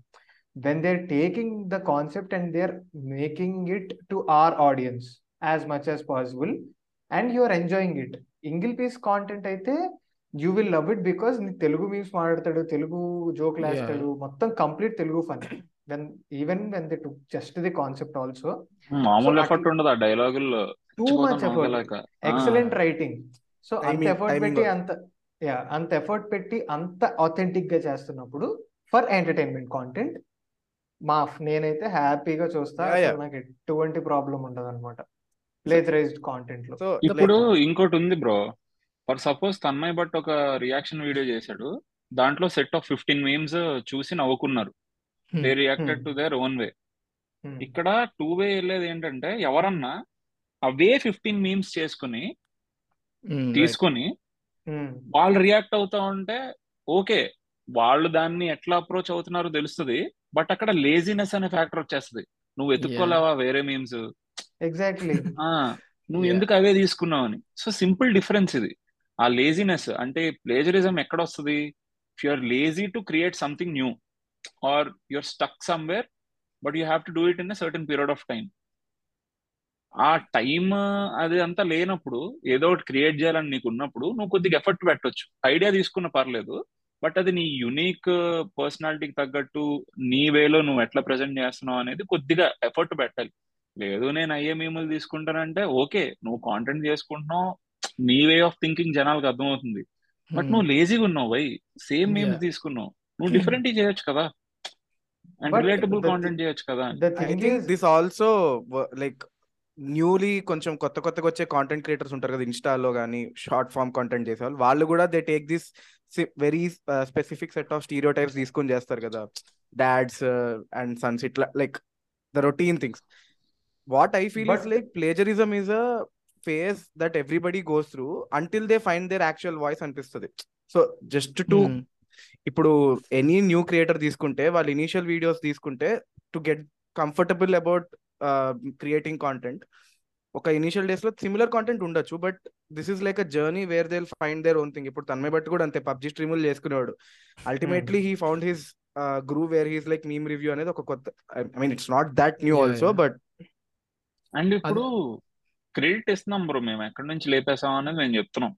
When they are taking the concept and they are making it to our audience as much as possible and you are enjoying it ఇంగిల్ పీస్ కాంటెంట్ అయితే you will love it because నీ తెలుగు మీమ్స్ మాట్లాడతాడు తెలుగు జోక్లు Yeah. వేస్తాడు మొత్తం complete Telugu fun when even when they to just the concept also మామూలు effort ఉండదు ఆ డైలాగుల్లో too much effort excellent writing so అంత ఎఫర్ట్ పెట్టి. అంత యా అంత ఎఫర్ట్ పెట్టి అంత ఆథెంటిక్గా చేస్తున్నప్పుడు ఫర్ ఎంటర్టైన్మెంట్ కాంటెంట్ మా నేనైతే హ్యాపీగా చూస్తా. నాకు ఎటువంటి ప్రాబ్లం ఉండదు అనమాట ప్లేజరైజ్డ్ కాంటెంట్లో ఇప్పుడు ఇంకోటి ఉంది bro for suppose Tanmay Bhat ఒక రియాక్షన్ వీడియో చేశాడు. దాంట్లో సెట్ ఆఫ్ ఫిఫ్టీన్ మీమ్స్ చూసి నవ్వుకున్నారు. They reacted. To their own way ఇక్కడ టూ వే వెళ్ళేది ఏంటంటే ఎవరన్నా అవే ఫిఫ్టీన్ మీమ్స్ చేసుకుని తీసుకొని వాళ్ళు రియాక్ట్ అవుతా ఉంటే ఓకే వాళ్ళు దాన్ని ఎట్లా అప్రోచ్ అవుతున్నారో తెలుస్తుంది బట్ అక్కడ లేజినెస్ అనే ఫ్యాక్టర్ వచ్చేస్తుంది. నువ్వు ఎత్తుక్కోలేవా వేరే మీమ్స్ ఎగ్జాక్ట్లీ నువ్వు. ఎందుకు అవే తీసుకున్నావు అని. సో సింపుల్ డిఫరెన్స్ ఇది. ఆ లేజినెస్ అంటే ప్లేజరిజం ఎక్కడ వస్తుంది if you're lazy to create something new or you're stuck somewhere but you have to do it in certain period of time ఆ టైం అది అంతా లేనప్పుడు ఏదో ఒకటి క్రియేట్ చేయాలని నీకు ఉన్నప్పుడు నువ్వు కొద్దిగా ఎఫర్ట్ పెట్టొచ్చు. ఐడియా తీసుకున్న పర్లేదు బట్ అది నీ యునిక్ పర్సనాలిటీకి తగ్గట్టు నీ వేలో నువ్వు ఎట్లా ప్రజెంట్ చేస్తున్నావు అనేది కొద్దిగా ఎఫర్ట్ పెట్టాలి. లేదు నేను అయ్యే మీములు తీసుకుంటానంటే ఓకే నువ్వు కాంటెంట్ చేసుకుంటున్నావు నీ వే ఆఫ్ థింకింగ్ జనాలకు అర్థమవుతుంది. బట్ నువ్వు లేజీగా ఉన్నావు వై సేమ్ మీమ్స్ Yeah. తీసుకున్నావు. నువ్వు డిఫరెంట్ చేయొచ్చు కదా. అండ్ But రిలేటబుల్ కాంటెంట్ చేయొచ్చు కదా the I thing think is, this also like newly కొంచెం కొత్త కొత్తగా వచ్చే కాంటెంట్ క్రియేటర్స్ ఉంటారు కదా ఇన్స్టాలో కానీ షార్ట్ ఫామ్ కాంటెంట్ చేసేవాళ్ళు వాళ్ళు కూడా they take this very specific set of stereotypes తీసుకొని చేస్తారు కదా డాడ్స్ అండ్ సన్స్ ఇట్లా like the routine things what I feel is like plagiarism is a phase that everybody goes through until they find their actual voice అనిపిస్తుంది so just to. ఇప్పుడు any new creator తీసుకుంటే వాళ్ళు initial videos తీసుకుంటే to get comfortable about creating content ఒక initial డేస్లో similar content ఉండొచ్చు but this is like a journey where they find their own thing ఇప్పుడు తన్మయ్ బట్టి కూడా అంతే పబ్జి స్ట్రీములు చేసుకునేవాడు. Ultimately he found his groove where he's like meme review అనేది ఒక కొత్త I mean it's not that new also. But and ఇప్పుడు క్రెడిట్ ఇస్తున్నాం బ్రో మేము. ఎక్కడి నుంచి లేపేసాం అనేది మేము చెప్తున్నాం.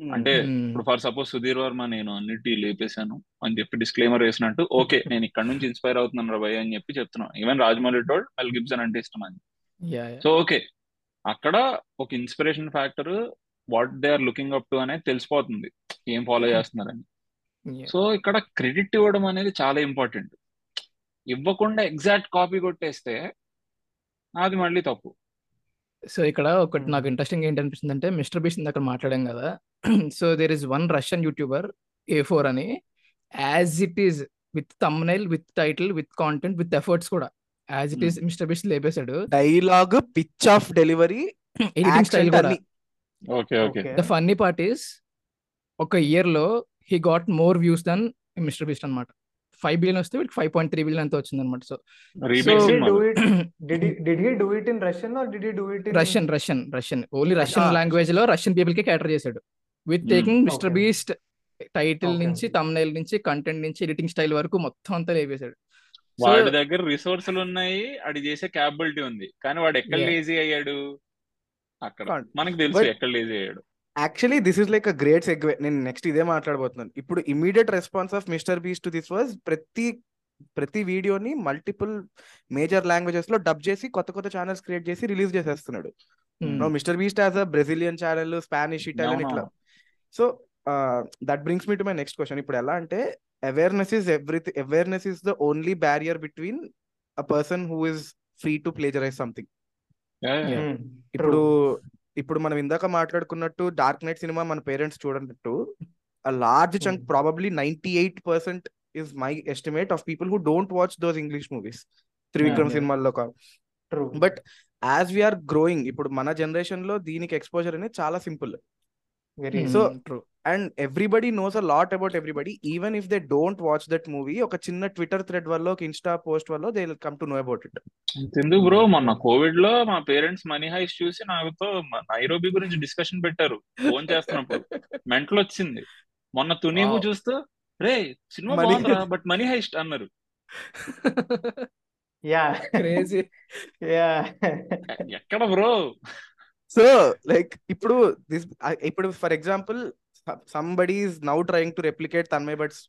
అంటే Hmm. ఇప్పుడు ఫర్ సపోజ్ సుధీర్ వర్మ నేను అన్నిటి లేపేశాను అని చెప్పి డిస్క్లైమర్ వేసినట్టు ఓకే నేను ఇక్కడ నుంచి ఇన్స్పైర్ అవుతున్నాను రా భయ్ అని చెప్పి చెప్తున్నాను. Even Rajamouli told Mel Gibson అంటే ఇష్టం అని. సో ఓకే అక్కడ ఒక inspiration factor what they are looking up to అనేది తెలిసిపోతుంది. ఏం ఫాలో చేస్తున్నారని. సో ఇక్కడ క్రెడిట్ ఇవ్వడం అనేది చాలా ఇంపార్టెంట్ ఇవ్వకుండా ఎగ్జాక్ట్ కాపీ కొట్టేస్తే అది మళ్ళీ తప్పు. సో ఇక్కడ ఒకటి Hmm. నాకు ఇంట్రెస్టింగ్ ఏంటి అనిపిస్తుంది అంటే మిస్టర్ బీస్ట్ అక్కడ మాట్లాడాం కదా. So there is one Russian YouTuber A four అని as it is with thumbnail with title with content with efforts కూడా. As it is Mr Beast లేపేశాడు. Dialogue pitch of delivery editing style కూడా. Okay okay okay. The funny part is ఒక ఇయర్లో he got more views than Mr Beast అనమాట five billion వస్తే వీళ్ళకి five point three billion అంత వచ్చింది అనమాట so remake Did he సినిమాలు do it? Did he did he do it in Russian or did he do it in Russian Russian Russian only Russian. లాంగ్వేజ్లో Russian పీపుల్కి cater చేశాడు with. Taking Mr. Beast title నుంచి. Thumbnail నుంచి content నుంచి editing style వరకు మొత్తం అంతా లేపేశాడు వాడి దగ్గర రిసోర్సులు ఉన్నాయి అది చేసే క్యాపబిలిటీ ఉంది కానీ వాడు ఎక్కడ. లేజీ అయ్యాడు అక్కడ. మనకి తెలుసు ఎక్కడ లేజీ అయ్యాడు actually this is like a great segue నేను నెక్స్ట్ ఇదే మాట్లాడబోతున్నాను ఇప్పుడు immediate response of Mr Beast to this was ప్రతి ప్రతి వీడియోని మల్టిపుల్ మేజర్ లాంగ్వేజెస్లో డబ్ చేసి కొత్త కొత్త ఛానల్స్ క్రియేట్ చేసి రిలీజ్ చేసేస్తున్నాడు. No Mr Beast has a Brazilian channel Spanish Italian ఇట్లా. So that brings me to my next question ఇప్పుడు ఎలా అంటే awareness is everything awareness is the only barrier between a person who is free to plagiarize something. ఇప్పుడు. ఇప్పుడు మనం ఇందాక మాట్లాడుకున్నట్టు dark night సినిమా మన పేరెంట్స్ చూడనట్టు a large chunk Hmm. probably 98% is my estimate of people who don't watch those english movies Trivikram. సినిమాల్లో కాదు True. But as we're growing ఇప్పుడు మన జనరేషన్లో దీనికి ఎక్స్పోజర్ అనేది చాలా simple Very Hmm. So, True. And everybody knows a lot about everybody even if they don't watch that movie ఒక చిన్న ట్విట్టర్ థ్రెడ్ వల్ల ఒక ఇన్స్టా పోస్ట్ వల్ల they come to know about it ఎందుకు బ్రో మొన్న కోవిడ్లో మా పేరెంట్స్ మనీ హైస్ చూసి నాతో నైరోబి గురించి డిస్కషన్ పెట్టారు ఫోన్ చేస్తున్నప్పుడు మెంటల్ వచ్చింది మొన్న తునీవు Wow. చూస్తూ రే సినిమా Money బాగుందిరా Heist. బట్ మనీ హైస్ట్ అన్నారు Yeah. Crazy Yeah. ఎ- ఎక్కడ బ్రో సో లైక్ ఇప్పుడు దిస్ ఇప్పుడు for example somebody is now trying to replicate Tanmay Bhat's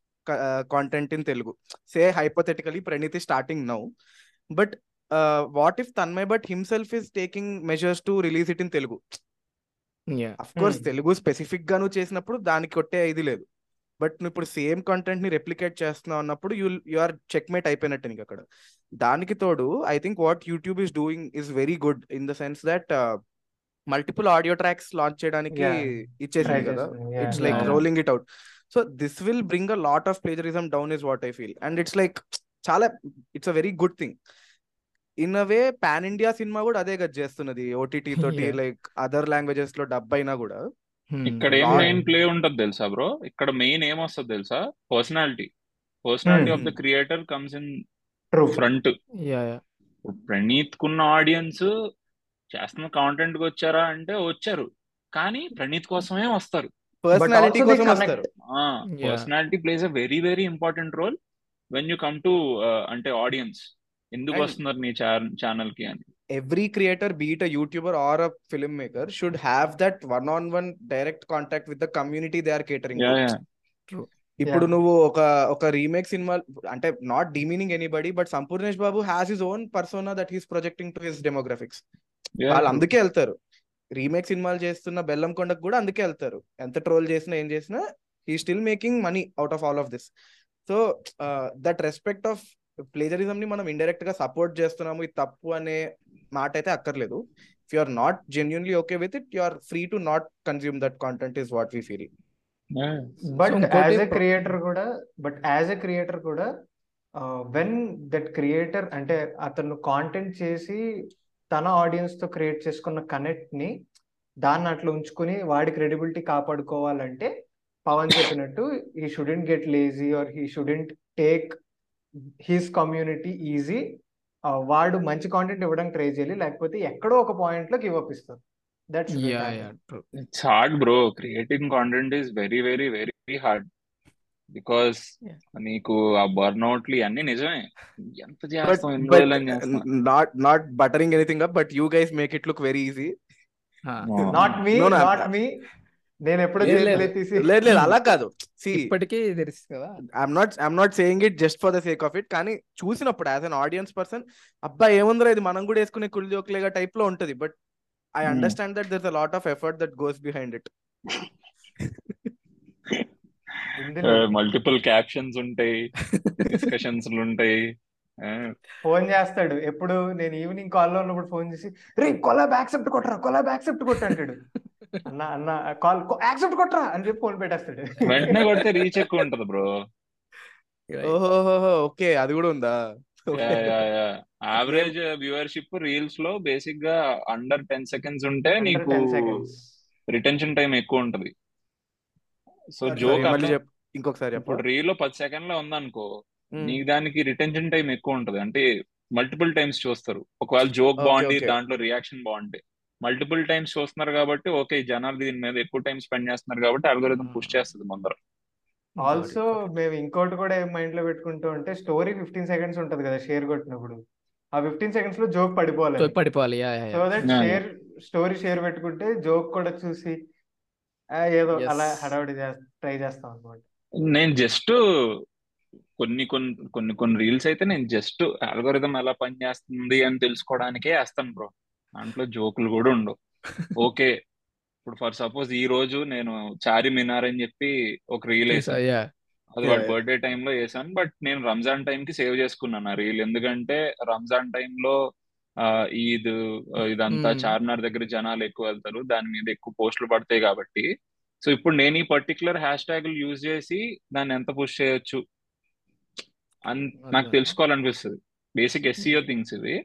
content in Telugu say hypothetically Praneeth starting now but what if Tanmay Bhat himself is taking measures to release it in Telugu of course. Telugu స్పెసిఫిక్గా నువ్వు చేసినప్పుడు దానికి కొట్టే ఇది లేదు. But నువ్వు ఇప్పుడు same కంటెంట్ని రెప్లికేట్ చేస్తున్నావు అన్నప్పుడు యూ యు ఆర్ చెక్మేట్ అయిపోయినట్టు నీకు అక్కడ. దానికి తోడు I think what YouTube is doing is very good in the sense that multiple audio tracks launch చేయడానికి. ఇచ్చేసింది కదా. It's like. Rolling it out so this will bring a lot of plagiarism down is what I feel and it's like చాలా it's a very good thing in a way pan India cinema కూడా అదే గది చేస్తున్నది OTT తోటి. Like other లాంగ్వేజెస్లో dub అయినా కూడా ఇక్కడ ఏం. మెయిన్ ప్లే ఉంటది తెలుసా బ్రో ఇక్కడ మెయిన్ ఏం వస్తుంది తెలుసా personality personality of the Hmm. Creator comes in. Front yeah yeah Praneeth కున్న ఆడియన్స్ చేస్తున్న కాంటెంట్కి వచ్చారా అంటే వచ్చారు. కానీ ప్రణీత్ కోసమే వస్తారు. పర్సనాలిటీ కోసం. వస్తారు. Personality plays a very very important role when you come to అంటే ఆడియన్స్ ఎందుకు వస్తున్నారు నీ ఛానల్కి అని. Every creator be it a YouTuber or a film maker should have that one on one direct contact with the community they are catering yeah yeah ఇప్పుడు. నువ్వు ఒక ఒక రీమేక్ సినిమా అంటే not demeaning anybody but Sampoornesh Babu has his own persona that he's projecting to his demographics వాళ్ళు అందుకే వెళ్తారు. Remake సినిమాలు చేస్తున్న బెల్లం కొండకు కూడా అందుకే వెళ్తారు. ఎంత ట్రోల్ చేసినా ఏం చేసినా he still making money out of all of this so that respect of plagiarism ని మనం ఇండైరెక్ట్గా సపోర్ట్ చేస్తున్నాము ఇది తప్పు అనే మాట అయితే అక్కర్లేదు. If you are not genuinely okay with it you are free to not consume that content is what we feel but as a creator కూడా బట్ యాజ్ ఎ క్రియేటర్ కూడా వెన్ దట్ క్రియేటర్ అంటే అతను content చేసి తన ఆడియన్స్తో create చేసుకున్న కనెక్ట్ని దాన్ని అట్లా ఉంచుకుని వాడి క్రెడిబిలిటీ కాపాడుకోవాలంటే పవన్ చెప్పినట్టు he shouldn't get lazy or he shouldn't take his community easy వాడు మంచి కాంటెంట్ ఇవ్వడానికి ట్రై చేయాలి లేకపోతే ఎక్కడో ఒక పాయింట్లో గివ్ అప్ ఇస్తారు. That yeah yeah true it's hard bro creating content is very very very hard because Yeah. నీకు ఆ ఇవన్నీ నిజమే. ఎంత చేస్తాం ఎన్ని చేస్తాం not not buttering anything up but you guys make it look very easy not me not me నేను ఎప్పుడో లేదు, లేదు. ఎత్తేసి లేదు లేదు అలా కాదు. సి ఇప్పటికీ తెలుసు కదా. I'm not I'm not saying it just for the sake of it కానీ చూసినప్పుడు యాజ్ అన్ ఆడియన్స్ పర్సన్ అబ్బా ఏముందిరా ఇది? మనం కూడా వేసుకునే కుల్ జోక్లేగా టైప్లో ఉంటది. But I. Understand that there's a lot of effort that goes behind it ఇందులో మల్టిపుల్ క్యాప్షన్స్ ఉంటాయి డిస్కషన్స్ ఉంటాయి. ఫోన్ చేస్తాడు. ఎప్పుడు నేను ఈవినింగ్ కాల్లో ఉన్నప్పుడు ఫోన్ చేసి రే కొలాబ్ యాక్సెప్ట్ కొట్టరా కొలాబ్ యాక్సెప్ట్ కొట్టు అంటాడు. అన్న అన్న కాల్ యాక్సెప్ట్ కొట్టరా అని చెప్పి ఫోన్ పెట్టేస్తాడు. వెంటనే కొడితే రీచ్ ఎక్కువ ఉంటది బ్రో ఓహో ఓకే అది కూడా ఉందా? యావరేజ్ వ్యూవర్షిప్ రీల్స్లో బేసిక్గా అండర్ టెన్ సెకండ్స్ ఉంటే నీకు రిటెన్షన్ టైం ఎక్కువ ఉంటది. సో జోక్ ఇంకొకసారి ఇప్పుడు రీల్లో పది సెకండ్లో ఉందనుకో Hmm. నీకు దానికి రిటెన్షన్ టైం ఎక్కువ ఉంటది. అంటే మల్టిపుల్ టైమ్స్ చూస్తారు. ఒకవేళ జోక్ బాగుంది. దాంట్లో రియాక్షన్ బాగుంటాయి మల్టిపుల్ టైమ్స్ చూస్తున్నారు కాబట్టి ఓకే జనాలు దీని మీద ఎక్కువ టైం స్పెండ్ చేస్తున్నారు కాబట్టి అల్గోరిథం పుష్ చేస్తుంది ముందర. ఆల్సో మేము ఇంకోటి కూడా ఏం మైండ్లో పెట్టుకుంటూ ఉంటే స్టోరీ ఫిఫ్టీన్ సెకండ్స్ ఉంటది కదా షేర్ కొట్టినప్పుడు. ఆ ఫిఫ్టీన్ సెకండ్స్లో జోక్ పడిపోవాలి. పడిపోవాలి. Yeah yeah so that share story share పెట్టుకుంటే జోక్ కూడా చూసి ఆ, ఏదో. అలా హడావిడి ట్రై చేస్తాం అనమాట నేను జస్ట్ కొన్ని కొన్ని కొన్ని కొన్ని రీల్స్ అయితే నేను జస్ట్ అల్గోరిథం ఎలా పనిచేస్తుంది అని తెలుసుకోవడానికే వేస్తాను బ్రో దాంట్లో జోకులు కూడా ఉండవు. ఓకే ఇప్పుడు ఫర్ సపోజ్ ఈ రోజు నేను చారి మినార్ అని చెప్పి ఒక రీల్ వేసాను. యా అది Yeah, వాడి. బర్త్డే టైంలో వేసాను. బట్ నేను రంజాన్ టైం కి సేవ్ చేసుకున్నాను ఆ రీల్. ఎందుకంటే రంజాన్ టైంలో ఈద్ ఆ, ఇదంతా Hmm. చార్మినార్ దగ్గర జనాలు ఎక్కువ వెళ్తారు. దాని మీద ఎక్కువ పోస్టులు పడతాయి కాబట్టి. సో ఇప్పుడు నేను ఈ పర్టికులర్ హ్యాష్ ట్యాగులు యూజ్ చేసి దాన్ని ఎంత పుష్ చేయొచ్చు? అని నాకు. తెలుసుకోవాలనిపిస్తుంది. బేసిక్ ఎస్సీఓ థింగ్స్ ఇవి.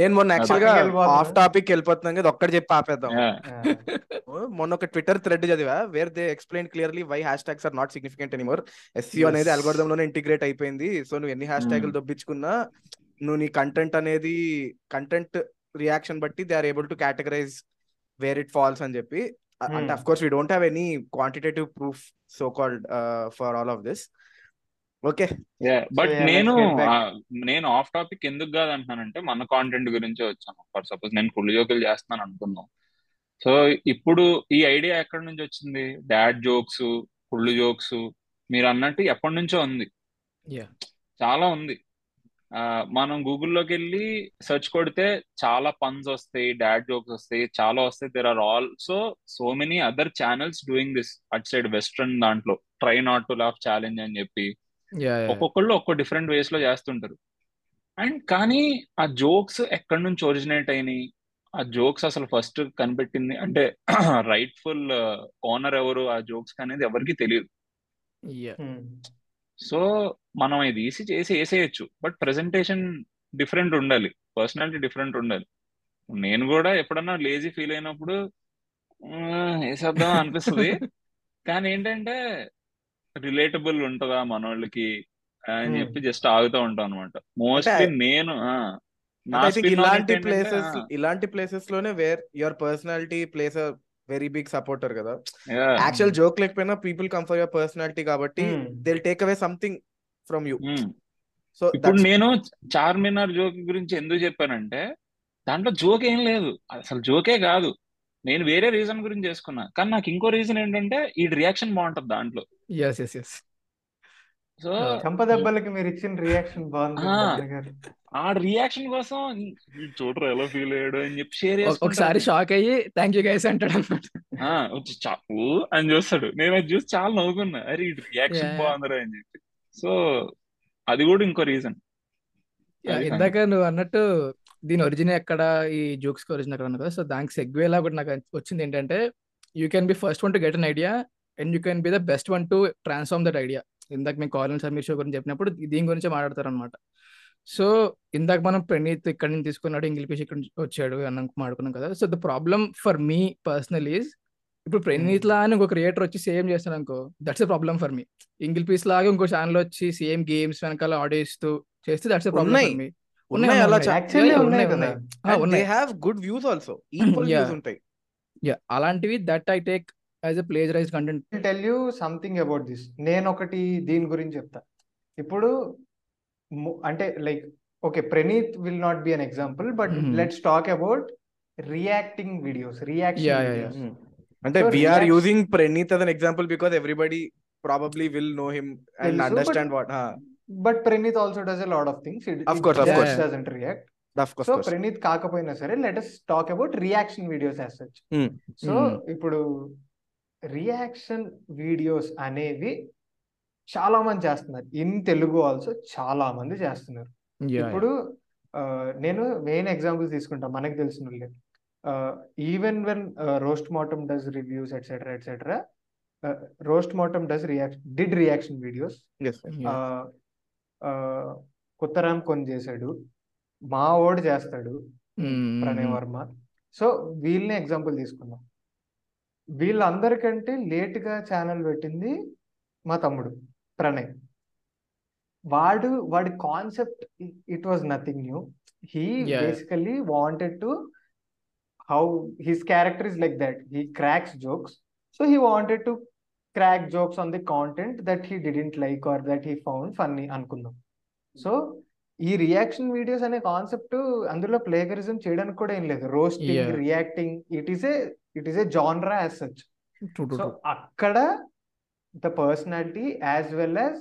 నేను మొన్న యాక్చువల్గా. ఆఫ్ టాపిక్ వెళ్ళిపోతున్నాం కదా ఒక్కటి చెప్పి ఆపేద్దాం yeah. మొన్న ఒక ట్విట్టర్ థ్రెడ్ చదివా where they explain clearly why hash tags are not significant anymore SEO అనేది. అల్గోరిథం లోనే ఇంటిగ్రేట్ అయిపోయింది సో నువ్వు ఎన్ని హ్యాష్ ట్యాగులు Hmm. దొబ్బించుకున్నా నువ్వు నీ కంటెంట్ అనేది కంటెంట్ రియాక్షన్ బట్టి they are able to categorize where it falls అని చెప్పి అంటే. Of course we don't have any quantitative proof so called for all of this okay. Yeah but నేను నేను ఆఫ్ టాపిక్ ఎందుకు కాదు అంటున్నానంటే మన కాంటెంట్ గురించే వచ్చాను. ఫర్ సపోజ్ నేను కుళ్ళు జోకులు చేస్తున్నాను అనుకుందాం. సో ఇప్పుడు ఈ ఐడియా ఎక్కడి నుంచి వచ్చింది? డాడ్ జోక్స్ కుళ్ళు జోక్స్ మీరు అన్నట్టు ఎప్పటి నుంచో ఉంది. యా చాలా ఉంది. ఆ, మనం గూగుల్లోకి వెళ్ళి సెర్చ్ కొడితే చాలా పన్స్ వస్తాయి డాడ్ జోక్స్ వస్తాయి చాలా వస్తాయి. There are also so many other channels doing this at side western దాంట్లో try not to laugh challenge అని చెప్పి ఒక్కొక్కళ్ళు ఒక్కో డిఫరెంట్ వేస్లో చేస్తుంటారు. అండ్ కానీ ఆ జోక్స్ ఎక్కడి నుంచి ఒరిజినేట్ అయినాయి? ఆ జోక్స్ అసలు ఫస్ట్ కనిపెట్టింది అంటే రైట్ఫుల్ ఓనర్ ఎవరు? ఆ జోక్స్ అనేది ఎవరికి తెలియదు. Yeah Hmm. సో మనం ఇది తీసి చేసి వేసేయచ్చు. బట్ ప్రెజెంటేషన్ డిఫరెంట్ ఉండాలి. పర్సనాలిటీ డిఫరెంట్ ఉండాలి. నేను కూడా ఎప్పుడన్నా లేజీ ఫీల్ అయినప్పుడు "ఆ, వేసేద్దాం అనిపిస్తుంది. కానీ ఏంటంటే రిలేటబుల్ ఉంటుందా మనోళ్ళకి అని Hmm. చెప్పి జస్ట్ ఆగుతూ ఉంటాం అనమాట మోస్ట్లీ నేను ఇలాంటి ప్లేసెస్ ఇలాంటి ప్లేసెస్లోనే where your personality place very big supporter కదా. యాక్చువల్ జోక్ లేకపోయినా people come for your personality కాబట్టి. They take away something from you. So ఇప్పుడు నేను చార్మినార్ జోక్ గురించి ఎందుకు చెప్పానంటే దాంట్లో జోక్ ఏం లేదు. అసలు జోకే కాదు. నేను వేరే రీజన్ గురించి చేసుకున్నా. కానీ నాకు ఇంకో రీజన్ ఏంటంటే ఈ రియాక్షన్ బాగుంటది దాంట్లో. ఎస్ ఎస్ ఎస్ సో చంప దెబ్బలకి మీరు ఇచ్చిన రియాక్షన్ బాగుంది ఆ. రియాక్షన్ కోసం "ఈ చూడరా ఎలా ఫీల్ అయ్యాడు అని చెప్పి షేర్ ఒకసారి షాక్ అయ్యి థ్యాంక్ యూ గైస్ అంటాడు అనమాట చాపు అని చూస్తాడు. నేను అది చూసి చాలా నవ్వుకున్నా. అరే ఈ రియాక్షన్. బాగుందిరా అని చెప్పి. సో అది కూడా ఇంకో రీజన్ ఇందాక నువ్వు అన్నట్టు దీని ఒరిజిన్ ఎక్కడ? ఈ జోక్స్ ఒరిజిన్ ఎక్కడ కదా. సో దానికి సెగ్వే లా కూడా నాకు వచ్చింది ఏంటంటే you can be first one to get an idea and you can be the best one to transform that idea ఇందాక మేము కాలిన్ సమీర్ షో గురించి చెప్పినప్పుడు దీని గురించి మాట్లాడతారు అనమాట సో ఇందాక మనం ప్రణీత్ ఇక్కడ నుంచి తీసుకున్నాడు ఇంగ్లీష్ ఇక్కడ నుంచి వచ్చాడు అన్న మాడుకున్నాం కదా. So the problem for me personal is ఇప్పుడు ప్రణీత్ లా అని ఇంకో క్రియేటర్ వచ్చి సేమ్ చేస్తాడు అనుకో that's a problem for me ఇంగిల్ piece లాగా ఇంకో ఛానల్ వచ్చి సేమ్ గేమ్స్ వెనకాల ఆడియో ఇస్తూ చేస్తే that's a problem. For me ఉన్నాయి అలా ఉన్నాయి. Have good views also equal Yeah. Views ఉంటాయి యా అలాంటివి that I take as a plagiarize content tell you something about this నేను ఒకటి దీని గురించి చెప్తా ఇప్పుడు అంటే like okay Praneeth will not be an example but. Let's talk about reacting videos reaction. అంటే we're reaction- using Praneeth as an example because everybody probably will know him and తెలుసు, understand but- what huh. But Praneeth also does a lot of things Of course, of course. Doesn't react of course, so. Praneeth కాకపోయినా సరే let us talk about reaction videos as such. So. ఇప్పుడు reaction videos అనేవి చాలా మంది చేస్తున్నారు. In Telugu also చాలా మంది చేస్తున్నారు. ఇప్పుడు నేను మెయిన్ ఎగ్జాంపుల్ తీసుకుంటా. మనకి తెలిసిన వాళ్ళే. Even when roast Motam does reviews etcetera etcetera roast Motam does reaction did reaction videos Yes. కుత్తరామ్ కొని చేశాడు మా ఓడి చేస్తాడు ప్రణయ్ వర్మ. సో వీళ్ళని ఎగ్జాంపుల్ తీసుకుందాం. వీళ్ళందరికంటే లేట్గా ఛానల్ పెట్టింది మా తమ్ముడు ప్రణయ్. వాడు వాడి concept it was nothing new. He. Basically wanted to how his character is like that. He cracks jokes. So he wanted to crack jokes on the content that he didn't like or that he found funny అనుకుందాం. So ఈ reaction videos అనే concept అందులో plagiarism చేయడానికి కూడా ఏం లేదు. Roasting. Reacting it is a it is a genre as such so అక్కడ the personality as well as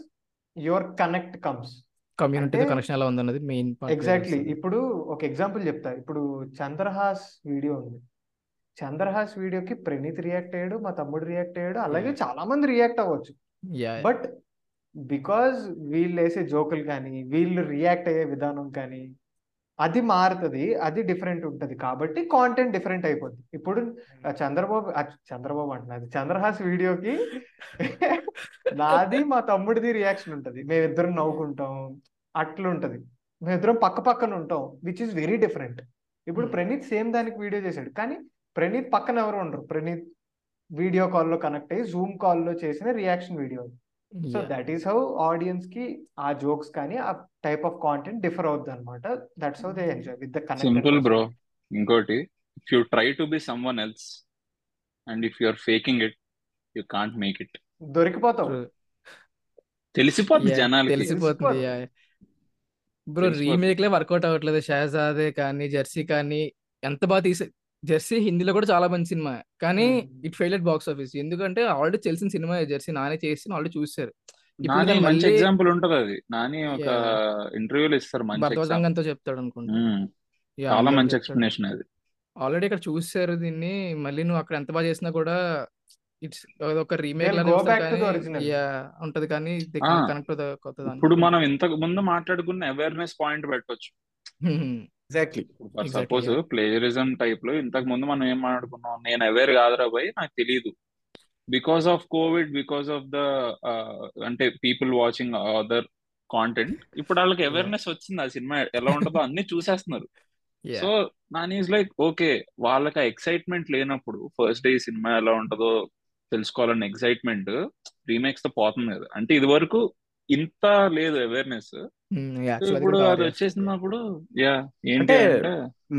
your connect comes community connection ఎలా ఉందన్నది మెయిన్ ఎగ్జాక్ట్లీ ఇప్పుడు ఒక ఎగ్జాంపుల్ చెప్తా. ఇప్పుడు చంద్రహాస్ వీడియో ఉంది. చంద్రహాస్ వీడియోకి ప్రణీత్ రియాక్ట్ అయ్యాడు మా తమ్ముడు రియాక్ట్ అయ్యాడు అలాగే. చాలా మంది రియాక్ట్ అవ్వచ్చు. బట్ బికాజ్ వీళ్ళు వేసే జోకులు కానీ వీళ్ళు రియాక్ట్ అయ్యే విధానం కానీ అది మారుతుంది అది డిఫరెంట్ ఉంటది. కాబట్టి కాంటెంట్ డిఫరెంట్ అయిపోద్ది. ఇప్పుడు ఆ చంద్రబాబు చంద్రబాబు అంటున్నది చంద్రహాస్ వీడియోకి నాది మా తమ్ముడిది రియాక్షన్ ఉంటది. మేమిద్దరం నవ్వుకుంటాం అట్లుంటది. మేమిద్దరం పక్క పక్కన ఉంటాం విచ్ ఇస్ వెరీ డిఫరెంట్ ఇప్పుడు Hmm. ప్రణీత్ సేమ్ దానికి వీడియో చేశాడు. కానీ ప్రణీత్ పక్కన ఎవరు ఉండరు. ప్రణీత్ వీడియో కాల్లో కనెక్ట్ అయ్యి జూమ్ కాల్లో చేసిన reaction video so that is how ఆడియన్స్కి ఆ జోక్స్ కానీ ఆ టైప్ ఆఫ్ కాంటెంట్ డిఫర్ అవుద్ది అనమాట that's how they enjoy with the simple bro ఇంకోటి if you try to be someone else and if you are faking it you can't make it దొరికిపోతావు తెలిసిపోద్ది జనాలకి. తెలిసిపోతుంది బ్రో తెలిసిపోతుంది. Remake లే work out అవ్వట్లేదు. షహజాదే కానీ జెర్సీ కానీ ఎంత బాగా తీసే జెర్సీ హిందీలో కూడా చాలా మంచి సినిమా. కానీ. It fail box office. ఎందుకంటే ఆల్రెడీ తెలిసిన సినిమా జెర్సీ నానే చేసి ఆల్రెడీ చూసారు నాని మంచి ఎగ్జాంపుల్ ఉంటది అది. నాని ఒక Yeah. ఇంటర్వ్యూలో ఇస్తారు మంచి చెప్తాడు అనుకుంటా చాలా మంచి. ఎక్స్ప్లెనేషన్ అది. ఆల్రెడీ ఇక్కడ చూసారు దీన్ని. మళ్ళీ నువ్వు అక్కడ ఎంత బాగా చేసినా కూడా ఇట్స్ ఒక రీమేక్ ఉంటది కానీ. కనెక్ట్ ఇప్పుడు మనం ఇంతకు ముందు మాట్లాడుకున్న అవేర్నెస్ పాయింట్ పెట్టొచ్చు. Exactly suppose. ప్లేజరిజం టైప్లో ఇంతకు ముందు మనం ఏం మాట్లాడుకున్నాం? నేను అవేర్ కాదురా పోయి నాకు తెలియదు because of covid because of the అంటే పీపుల్ వాచింగ్ అదర్ కాంటెంట్ ఇప్పుడు వాళ్ళకి అవేర్నెస్ వచ్చింది. ఆ సినిమా ఎలా ఉంటుందో అన్ని చూసేస్తున్నారు. So Nani is like okay వాళ్ళకి ఆ ఎక్సైట్మెంట్ లేనప్పుడు ఫస్ట్ డే సినిమా ఎలా ఉంటుందో తెలుసుకోవాలన్న ఎక్సైట్మెంట్ రీమేక్స్తో పోతుంది కదా. అంటే ఇది వరకు ఇంత లేదు అవేర్నెస్ ఇప్పుడు అది వచ్చేసినప్పుడు యా ఏంటి అంటే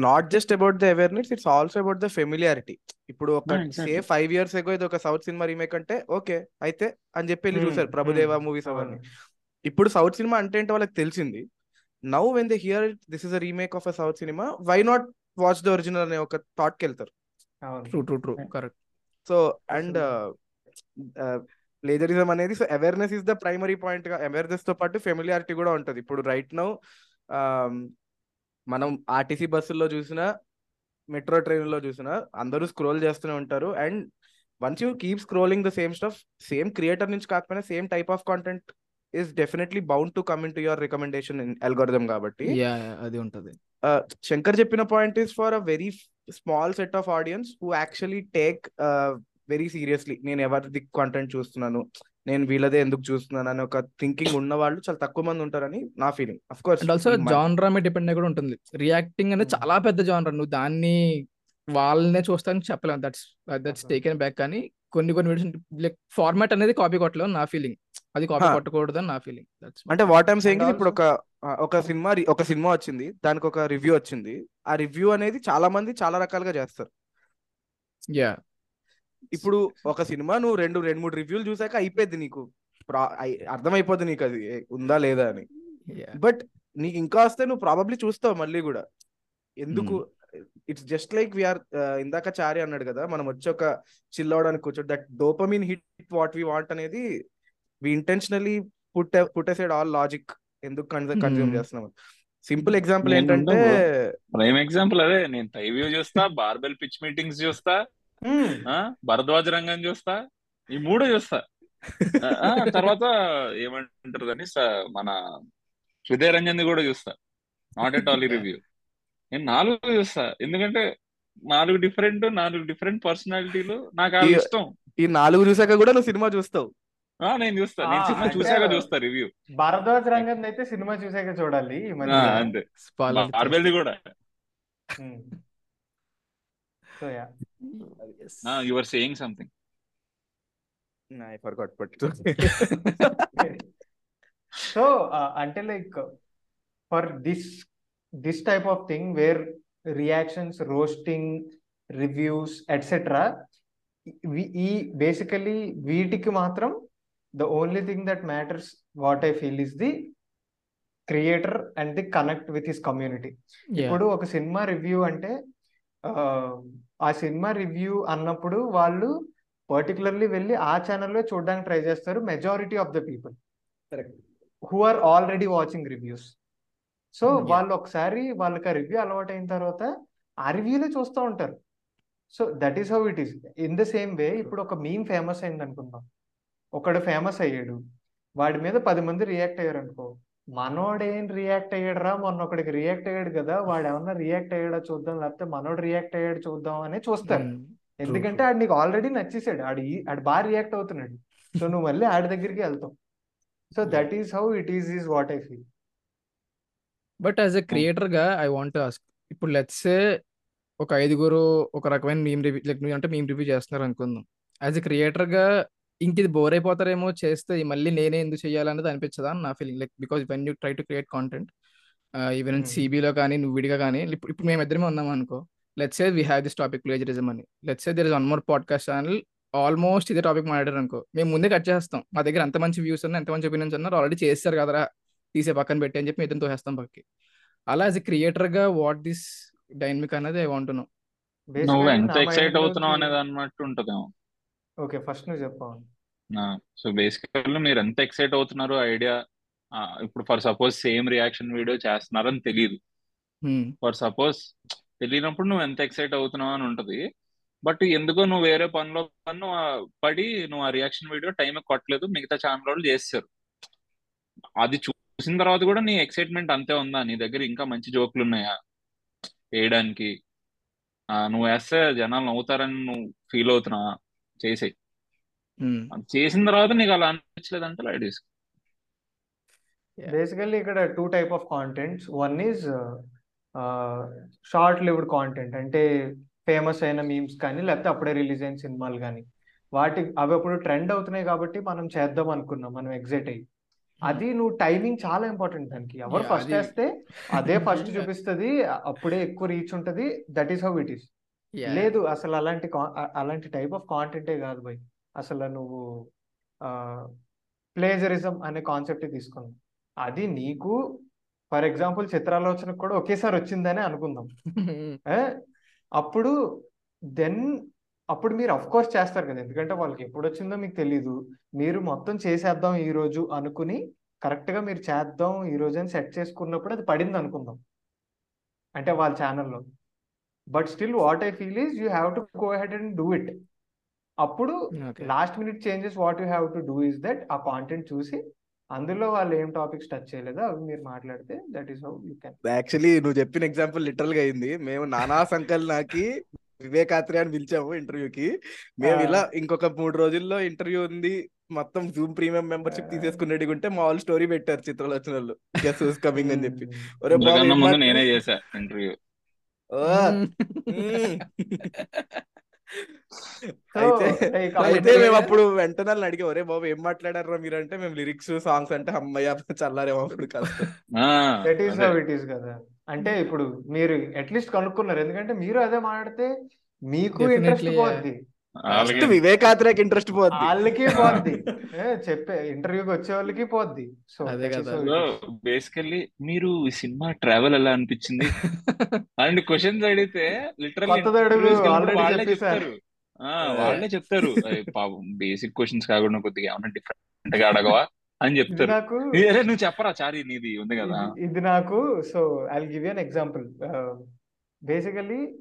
not just about the awareness it's also about the familiarity ఇప్పుడు ఒక. సే ఫైవ్ ఇయర్స్ ఎగో ఇది ఒక సౌత్ సినిమా రీమేక్ అంటే ఓకే అయితే అని చెప్పి వెళ్ళి Hmm, చూసారు ప్రభుదేవ hmm, మూవీస్ అవన్నీ అవును. ఇప్పుడు సౌత్ సినిమా అంటే ఏంటో వాళ్ళకి తెలిసింది. Now when they hear this is a remake of a south cinema why not watch the original అనే ఒక థాట్కి వెళ్తారు. True true true correct so and plagiarism అనేది so awareness is the primary పాయింట్గా అవేర్నెస్తో పాటు ఫెమిలియారిటీ కూడా ఉంటది. ఇప్పుడు రైట్ నౌ మనం ఆర్టీసీ బస్సుల్లో చూసినా మెట్రో ట్రైన్లో చూసినా అందరూ స్క్రోల్ చేస్తూనే ఉంటారు. And once you keep scrolling the same stuff same creator నుంచి కాకపోయినా same type of content is definitely bound to come into your recommendation algorithm కాబట్టి. అది ఉంటది. Uh, శంకర్ చెప్పిన point is for a very small set of audience who actually take very seriously నేను ఎవరిది content చూస్తున్నాను? నేను వీళ్ళదే ఎందుకు చూస్తున్నాను? అని ఒక థింకింగ్ ఉన్న వాళ్ళు చాలా తక్కువ మంది ఉంటారని నా feeling of course and also genre మీద డిపెండ్ అయి కూడా ఉంటుంది. రియాక్టింగ్ అనేది Hmm. చాలా పెద్ద జాన్రా నువ్వు దాన్ని వాళ్ళనే చూస్తానని చెప్పలేము that's that's Okay. Taken back కానీ కొన్ని కొన్ని వీడియోస్ లైక్ ఫార్మాట్ అనేది కాపీ కొట్టలేము నా ఫీలింగ్ అది కాపీ. కొట్టకూడదు అని నా ఫీలింగ్ అంటే వాట్ ఐమ్ సేయింగ్ ఇప్పుడు ఒక ఒక సినిమా ఒక సినిమా వచ్చింది. దానికి ఒక రివ్యూ వచ్చింది. ఆ రివ్యూ అనేది చాలా మంది చాలా రకాలుగా చేస్తారు. యా ఇప్పుడు ఒక సినిమా నువ్వు రెండు రెండు మూడు రివ్యూలు చూసాక అయిపోద్ది నీకు. అర్థమైపోద్ది నీకు అది ఉందా లేదా అని. బట్ నీకు ఇంకా వస్తే నువ్వు ప్రాబబ్లీ చూస్తావు మళ్ళీ కూడా. ఎందుకు? ఇట్స్ జస్ట్ లైక్ వీఆర్ ఇందాక చారి అన్నాడు కదా మనం వచ్చి ఒక చిల్ అవడానికి కూర్చో that dopamine hit what we want అనేది we intentionally put put aside all logic ఎందుకు కన్జ్యూమ్ Hmm. చేస్తున్నాం? సింపుల్ ఎగ్జాంపుల్ ఏంటంటే ప్రైమ్ ఎగ్జాంపుల్ అదే నేను రివ్యూ చూస్తా బార్బెల్ పిచ్ మీటింగ్స్ చూస్తా భరద్వాజ రంగం చూస్తా ఈ మూడు చూస్తా. తర్వాత ఏమంటారు దాన్ని? స- మన హృదయ రంజన్ కూడా చూస్తా. నాట్ ఎట్ ఆల్ రివ్యూ నేను నాలుగు చూస్తా. ఎందుకంటే నాలుగు డిఫరెంట్ నాలుగు డిఫరెంట్ పర్సనాలిటీలు నాకు ఈ- ఇష్టం. ఈ నాలుగు చూసాక కూడా నువ్వు సినిమా చూస్తావు. ఆ, నేను చూస్తా. నేను సినిమా చూసాక చూస్తా రివ్యూ భరద్వాజ్ రంగన్ అయితే సినిమా చూసాక చూడాలి అంతే. కూడా. So yeah your saying something I forgot but so అంటే like for this this type of thing where reactions roasting reviews etcetera ఈ బేసికలీ వీటికి మాత్రం the only thing that matters what I feel is the creator and the connect with his community ఇప్పుడు ఒక cinema review అంటే ఆ, cinema review అన్నప్పుడు వాళ్ళు particularly వెళ్ళి ఆ ఛానల్లో చూడడానికి ట్రై చేస్తారు majority of the people who are already watching reviews so. వాళ్ళు ఒకసారి వాళ్ళకి ఆ రివ్యూ అలవాటు అయిన తర్వాత ఆ రివ్యూలో చూస్తూ ఉంటారు. So that is how it is in the same way ఇప్పుడు ఒక మీమ్ ఫేమస్ అయింది అనుకుందాం ఒకడు ఫేమస్ అయ్యాడు. వాడి మీద పది మంది రియాక్ట్ అయ్యారు అనుకో మనోడేం రియాక్ట్ అయ్యాడు రా మొన్న ఒకడికి రియాక్ట్ అయ్యాడు కదా? వాడు ఏమన్నా రియాక్ట్ అయ్యాడా చూద్దాం లేకపోతే మనోడు రియాక్ట్ అయ్యాడు చూద్దాం అని చూస్తారు. ఎందుకంటే ఆడు నీకు ఆల్రెడీ నచ్చేసాడు. ఆడు ఆడు బాగా రియాక్ట్ అవుతున్నాడు. సో నువ్వు మళ్ళీ ఆడి దగ్గరికి వెళ్తావు. So that is how it is is what I feel but as a క్రియేటర్గా I want ask ఇప్పుడు లెట్స్ ఒక ఐదుగురు ఒక రకమైన మీమ్ రివ్యూ లైక్ నువ్వు అంటే మీమ్ రివ్యూ చేస్తున్నారు అనుకుందాం. యాజ్ ఎ క్రియేటర్గా ఇంక ఇది బోర్ అయిపోతారేమో చేస్తే మళ్ళీ నేనే ఎందుకు చేయాలనేది అనిపించదా అని నా feeling like because when you try to create content even. సిబిలో కానీ నువ్వు విడిగా కానీ ఇప్పుడు ఇప్పుడు మేము ఇద్దరమే ఉన్నాం అనుకో. Let's say we have this topic plagiarism అని. Let's say there is one more podcast channel almost ఇదే టాపిక్ మాట్లాడారు అనుకో. మేము ముందే కట్ చేస్తాం మా దగ్గర ఎంత మంచి వ్యూస్ ఉన్నా ఎంత మంచి ఒపీనియన్స్ ఉన్నారు ఆల్రెడీ చేస్తారు కదరా తీసే పక్కన పెట్టి అని చెప్పి ఇతను తోసేస్తాం పక్కకి. అలా యాజ్ ఎ క్రియేటర్గా వాట్ దిస్ డైనమిక్ అనేది ఐ వాంట్ నో నువ్వు ఎంత ఎక్సైట్ అవుతున్నావు అనేది అన్నట్టు ఉంటదేమో. ఓకే ఫస్ట్ నువ్వు చెప్పావు సో బేసికల్లీ మీరు ఎంత ఎక్సైట్ అవుతున్నారు ఐడియా ఇప్పుడు for suppose same reaction video చేస్తున్నారని తెలియదు ఫర్ సపోజ్ తెలియనప్పుడు నువ్వు ఎంత ఎక్సైట్ అవుతున్నావు అని ఉంటది. బట్ ఎందుకో నువ్వు వేరే పనిలో పన్ను పడి నువ్వు ఆ రియాక్షన్ వీడియో టైం కొట్టలేదు మిగతా ఛానల్ వాళ్ళు చేస్తారు. అది చూసిన తర్వాత కూడా నీ ఎక్సైట్మెంట్ అంతే ఉందా? నీ దగ్గర ఇంకా మంచి జోకులు ఉన్నాయా? వేయడానికి. నువ్వు వేస్తే జనాలు నవ్వుతారని నువ్వు ఫీల్ అవుతున్నావా? చేసేయి. చేసిన తర్వాత నీకు అలా అనిపించలేదంటే లైట్ తీసుకో బేసికల్లీ ఇక్కడ two type of contents one is short lived content అంటే ఫేమస్ అయిన మీమ్స్ కానీ లేకపోతే అప్పుడే రిలీజ్ అయిన సినిమాలు కానీ. వాటి అవి అప్పుడు ట్రెండ్ అవుతున్నాయి కాబట్టి మనం చేద్దాం అనుకున్నాం మనం ఎగ్జైట్ అయ్యి. అది నువ్వు టైమింగ్ చాలా ఇంపార్టెంట్ దానికి. ఎవరు ఫస్ట్ వేస్తే అదే ఫస్ట్ చూపిస్తుంది అప్పుడే ఎక్కువ రీచ్ ఉంటది. That is how it is లేదు అసలు అలాంటి అలాంటి టైప్ ఆఫ్ కాంటెంటే కాదు భయ్. అసలు నువ్వు ప్లేజరిజం అనే కాన్సెప్ట్ తీసుకున్నావు. అది నీకు ఫర్ ఎగ్జాంపుల్ చిత్రాలోచనకు కూడా ఒకేసారి వచ్చిందని అనుకుందాం? అప్పుడు దెన్ అప్పుడు మీరు అఫ్ కోర్స్ చేస్తారు కదా. ఎందుకంటే వాళ్ళకి ఎప్పుడు వచ్చిందో మీకు తెలీదు. మీరు మొత్తం చేసేద్దాం ఈ రోజు అనుకుని కరెక్ట్గా మీరు చేద్దాం ఈ రోజు అని సెట్ చేసుకున్నప్పుడు అది పడింది అనుకుందాం అంటే వాళ్ళ ఛానల్లో but still what I feel is you have to go head and do it అప్పుడు last minute changes what you have to do is that ఆ కాంటెంట్ చూసి అందులో వాళ్ళు ఏం టాపిక్స్ టచ్ చేయలేదో అవి మీరు మాట్లాడితే that is how you can actually నువ్వు చెప్పిన ఎగ్జాంపుల్ లిటరల్గా అయింది. మేము నానా సంకల్ నాకి వివేకాత్రి అని పిలిచాము ఇంటర్వ్యూకి మేము ఇలా ఇంకొక మూడు రోజుల్లో ఇంటర్వ్యూ ఉంది. మొత్తం జూమ్ ప్రీమియం మెంబర్షిప్ తీసేసుకునేది ఉంటే మా వాళ్ళు స్టోరీ పెట్టారు చిత్రాలు వచ్చిన వాళ్ళు కమింగ్ అని చెప్పి. నేనే చేశా ఇంటర్వ్యూ అయితే మేము అప్పుడు వెంటనే అడిగాం ఒరే బాబు ఏం మాట్లాడారా మీరు? అంటే మేము లిరిక్స్ సాంగ్స్ అంటే అమ్మయ్య చల్లారేమో అప్పుడు కదా. అంటే ఇప్పుడు మీరు అట్లీస్ట్ కనుక్కున్నారు. ఎందుకంటే మీరు అదే మాట్లాడితే మీకు ఇంట్రెస్ట్. పోద్ది. ఫస్ట్ వివేకాత్రకి ఇంట్రెస్ట్ పోద్ది. వాళ్ళకి పోద్ది. ఏ, చెప్పే ఇంటర్వ్యూకి వచ్చే వాళ్ళకి పోద్ది. సో అదే కదా. బేసికల్లీ మీరు ఈ సినిమా ట్రావెల్ ఎలా అనిపించింది? అలాంటి క్వశ్చన్స్ అడిగితే లిటరల్ వాళ్ళే. చెప్తారు. ఆ వాళ్ళే చెప్తారు. "అయ్ పాపం బేసిక్ క్వశ్చన్స్ కాకుండా కొద్దిగా ఏమన్నా డిఫరెంట్గా అడగవా? అని ఇది చెప్తారు. నాకు "అరే, నువ్వు చెప్పరా చారి నీది ఉంది కదా. ఇది- నాకు so I give an example basically